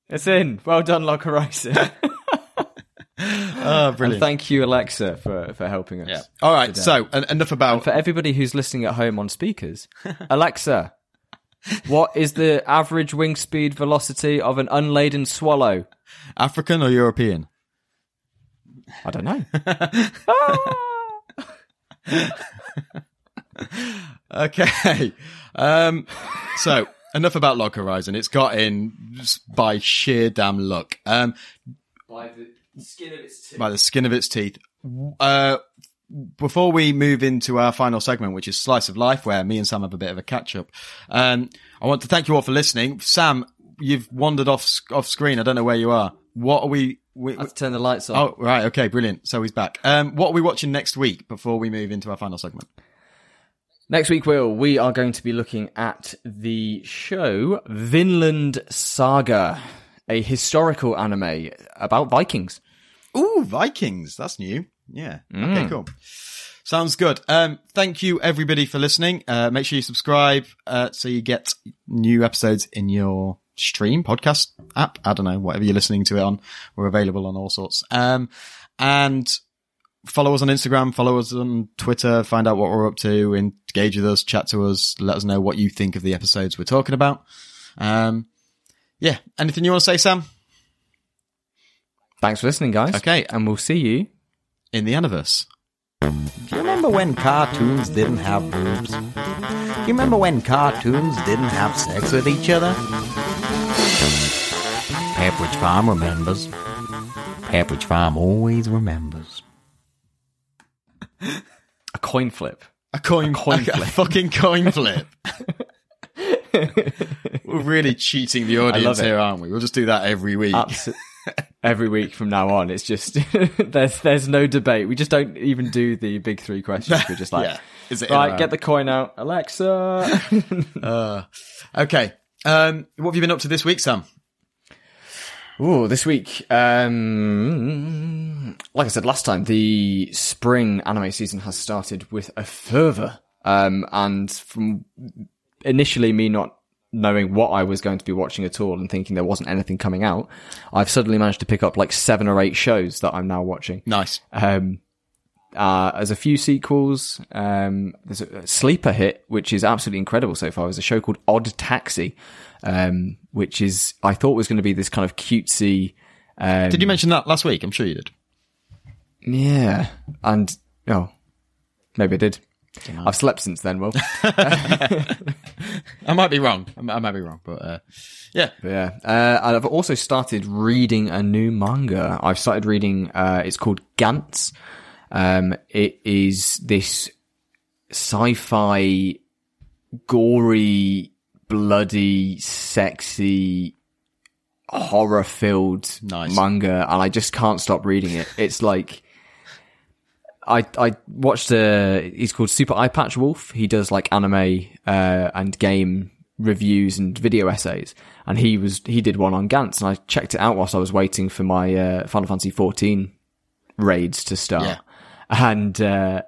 Speaker 1: it's in. Well done, Log Horizon.
Speaker 2: Oh, (laughs)
Speaker 1: and
Speaker 2: brilliant.
Speaker 1: thank you, Alexa, for for helping us.
Speaker 2: Yeah. All right. So en- enough about
Speaker 1: For everybody who's listening at home on speakers, Alexa, what is the average wing speed velocity of an unladen swallow?
Speaker 2: African or European.
Speaker 1: I don't know. (laughs)
Speaker 2: Okay. Um, so enough about Log Horizon. It's got in just by sheer damn luck. Um,
Speaker 1: By the skin of its teeth.
Speaker 2: by the skin of its teeth. Uh, before we move into our final segment, which is Slice of Life, where me and Sam have a bit of a catch up, um, I want to thank you all for listening. Sam, you've wandered off off screen. I don't know where you are. What are we? We
Speaker 1: I have to turn the lights on.
Speaker 2: oh, right. Okay. Brilliant. So he's back. Um, what are we watching next week before we move into our final segment?
Speaker 1: Next week, Will, we are going to be looking at the show Vinland Saga, a historical anime about Vikings.
Speaker 2: Ooh, Vikings. That's new. Yeah. Okay, cool. Sounds good. Um, thank you everybody for listening. Uh, make sure you subscribe, uh, so you get new episodes in your stream podcast app. I don't know, whatever you're listening to it on. We're available on all sorts. Um, and follow us on Instagram, follow us on Twitter, find out what we're up to, engage with us, chat to us, let us know what you think of the episodes we're talking about. Um, yeah. Anything you want to say, Sam?
Speaker 1: Thanks for listening, guys.
Speaker 2: Okay.
Speaker 1: And we'll see you.
Speaker 2: In the Aniverse.
Speaker 3: Do you remember when cartoons didn't have boobs? Do you remember when cartoons didn't have sex with each other? Pepperidge Farm remembers. Pepperidge Farm always remembers.
Speaker 1: A coin flip.
Speaker 2: A coin,
Speaker 1: coin (laughs) flip.
Speaker 2: a fucking coin (laughs) flip. We're really cheating the audience here, aren't we? We'll just do that every week.
Speaker 1: Abs- Every week from now on, it's just (laughs) there's there's no debate. We just don't even do the big three questions. We're just like,
Speaker 2: Yeah. Is it in
Speaker 1: right, get the coin out, Alexa.
Speaker 2: Uh, okay. Um, what have you been up to this week, Sam?
Speaker 1: Ooh, this week, um, like I said last time, the spring anime season has started with a fervor. Um, and from initially me not knowing what I was going to be watching at all and thinking there wasn't anything coming out, I've suddenly managed to pick up like seven or eight shows that I'm now watching.
Speaker 2: Nice.
Speaker 1: Um, uh, there's a few sequels. Um, there's a sleeper hit, which is absolutely incredible so far. There's a show called Odd Taxi, um, which is, I thought was going to be this kind of cutesy, um,
Speaker 2: Did you mention that last week? I'm sure you did.
Speaker 1: yeah. And, oh, maybe I did. I've slept since then, Will. (laughs)
Speaker 2: I might be wrong. I might I might be wrong, but uh, yeah.
Speaker 1: But yeah, uh, and I've also started reading a new manga. I've started reading. Uh, it's called Gantz. Um, it is this sci-fi, gory, bloody, sexy, horror-filled
Speaker 2: Nice.
Speaker 1: manga, and I just can't stop reading it. It's like. I I watched uh he's called Super Eye Patch Wolf. He does like anime uh and game reviews and video essays. And he was he did one on Gantz and I checked it out whilst I was waiting for my uh Final Fantasy 14 raids to start.
Speaker 2: Yeah.
Speaker 1: And uh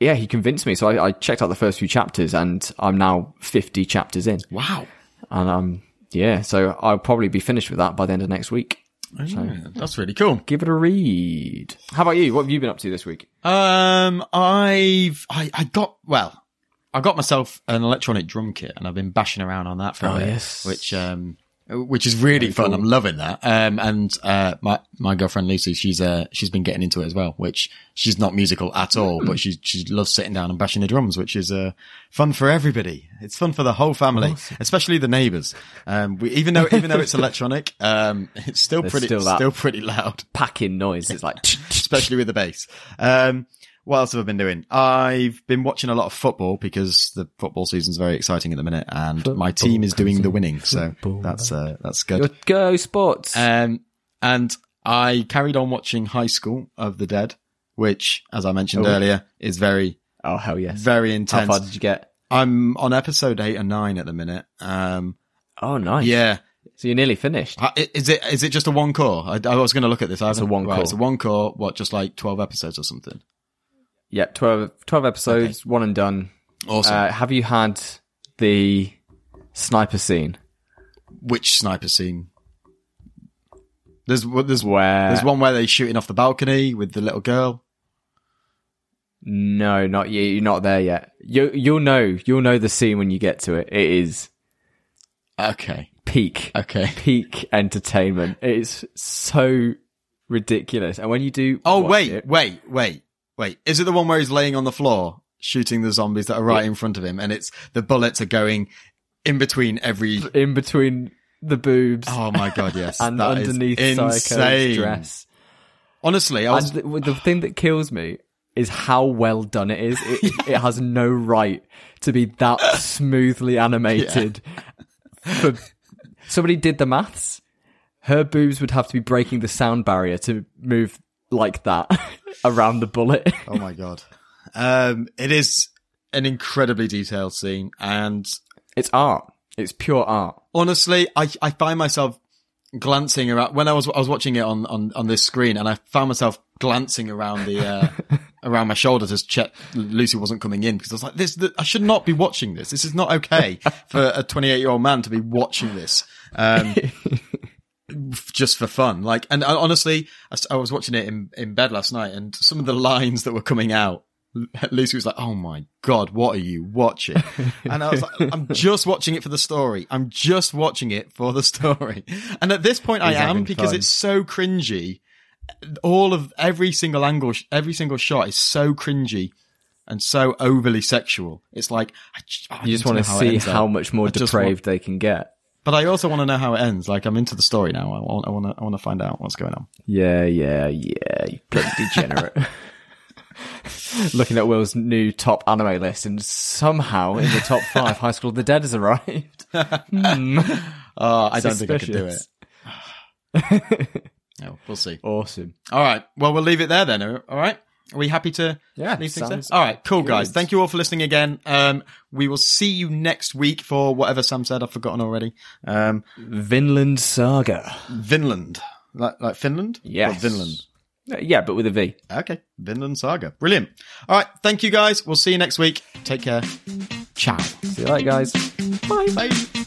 Speaker 1: yeah, he convinced me. So I, I checked out the first few chapters and I'm now 50 chapters in.
Speaker 2: Wow.
Speaker 1: And um yeah, so I'll probably be finished with that by the end of next week.
Speaker 2: That's really cool.
Speaker 1: Give it a read. How about you? What have you been up to this week?
Speaker 2: Um, I've, I, I got, well, I got myself an electronic drum kit and I've been bashing around on that for a
Speaker 1: Oh,
Speaker 2: bit,
Speaker 1: yes.
Speaker 2: which, um, which is really fun.
Speaker 1: cool.
Speaker 2: I'm loving that. Um, and, uh, my, my girlfriend Lucy, she's, uh, she's been getting into it as well, which she's not musical at all, but she, she loves sitting down and bashing the drums, which is, uh, fun for everybody. It's fun for the whole family, especially the neighbors. Um, we, even though, even though it's electronic, um, it's still
Speaker 1: There's
Speaker 2: pretty,
Speaker 1: still
Speaker 2: still pretty loud
Speaker 1: Packing noise. It's like (laughs)
Speaker 2: especially with the bass. Um, what else have I been doing? I've been watching a lot of football because the football season's very exciting at the minute, and my team is doing the winning, so that's uh, that's good.
Speaker 1: go sports.
Speaker 2: Um, and I carried on watching High School of the Dead, which, as I mentioned
Speaker 1: Oh.
Speaker 2: earlier, is very
Speaker 1: oh hell yes.
Speaker 2: very intense.
Speaker 1: How far did you get?
Speaker 2: I'm on episode eight and nine at the minute. Um,
Speaker 1: Oh nice.
Speaker 2: yeah.
Speaker 1: So you're nearly finished.
Speaker 2: Is it is it just a one cour? I, I was going to look at this. I
Speaker 1: It's a one
Speaker 2: right,
Speaker 1: cour.
Speaker 2: It's a one cour. What, just like twelve episodes or something?
Speaker 1: Yeah, 12, 12 episodes, one and done.
Speaker 2: Awesome.
Speaker 1: Uh, have you had the sniper scene
Speaker 2: which sniper scene? There's there's
Speaker 1: where?
Speaker 2: there's one where they're shooting off the balcony with the little girl.
Speaker 1: No, not yet. You're not there yet. You you'll know. You'll know the scene when you get to it. It is
Speaker 2: Okay,
Speaker 1: peak.
Speaker 2: okay.
Speaker 1: Peak entertainment. It is so ridiculous. And when you do,
Speaker 2: Oh wait,
Speaker 1: it-
Speaker 2: wait, wait, wait. Is it the one where he's laying on the floor shooting the zombies that are right in front of him, and it's the bullets are going in between every?
Speaker 1: in between the boobs
Speaker 2: Oh my god, yes, (laughs)
Speaker 1: and
Speaker 2: that is
Speaker 1: underneath
Speaker 2: insane.
Speaker 1: Psycho's dress.
Speaker 2: Honestly, I was
Speaker 1: And the, the thing that kills me is how well done it is. It, (laughs) it has no right to be that (laughs) smoothly animated. For, somebody did the maths. Her boobs would have to be breaking the sound barrier to move like that around the bullet. (laughs)
Speaker 2: Oh my god. Um, it is an incredibly detailed scene, and
Speaker 1: It's art. It's pure art.
Speaker 2: honestly, I I find myself glancing around when I was I was watching it on on on this screen, and I found myself glancing around the uh, (laughs) around my shoulder to check Lucy wasn't coming in because I was like, this, I should not be watching this. This is not okay (laughs) for a 28 year old man to be watching this. Um, just for fun. Like, and uh, honestly, I was watching it in, in bed last night and some of the lines that were coming out, (laughs) Lucy was like, Oh my God, what are you watching? (laughs) And I was like, I'm just watching it for the story. I'm just watching it for the (laughs) story. And at this point I am because
Speaker 1: fun.
Speaker 2: it's so cringy. All of every single angle, every single shot is so cringy and so overly sexual. It's like, I just, I
Speaker 1: You just want to see how much more
Speaker 2: I just want-
Speaker 1: depraved they can get.
Speaker 2: But I also want to know how it ends. Like I'm into the story now. I want, I want to, I want to find out what's going on.
Speaker 1: Yeah, yeah, yeah. You bloody degenerate. (laughs) (laughs) Looking at Will's new top anime list, and somehow in the top five, High School of the Dead has arrived. (laughs) Hmm.
Speaker 2: Oh, I don't think I could do it. No, (sighs) we'll see.
Speaker 1: Awesome.
Speaker 2: All right. Well, we'll leave it there then. All right. Are we happy to
Speaker 1: Yeah,
Speaker 2: leave things there? All right. Cool, guys. Thank you all for listening again. Um, we will see you next week for whatever Sam said. I've forgotten already. Um,
Speaker 1: Vinland Saga.
Speaker 2: Vinland. Like, like Finland?
Speaker 1: Yes.
Speaker 2: Or Vinland.
Speaker 1: Yeah, but with a V.
Speaker 2: Okay. Vinland Saga. Brilliant. All right. Thank you guys. We'll see you next week. Take care. Ciao.
Speaker 1: See you later, guys. Bye.
Speaker 2: Bye.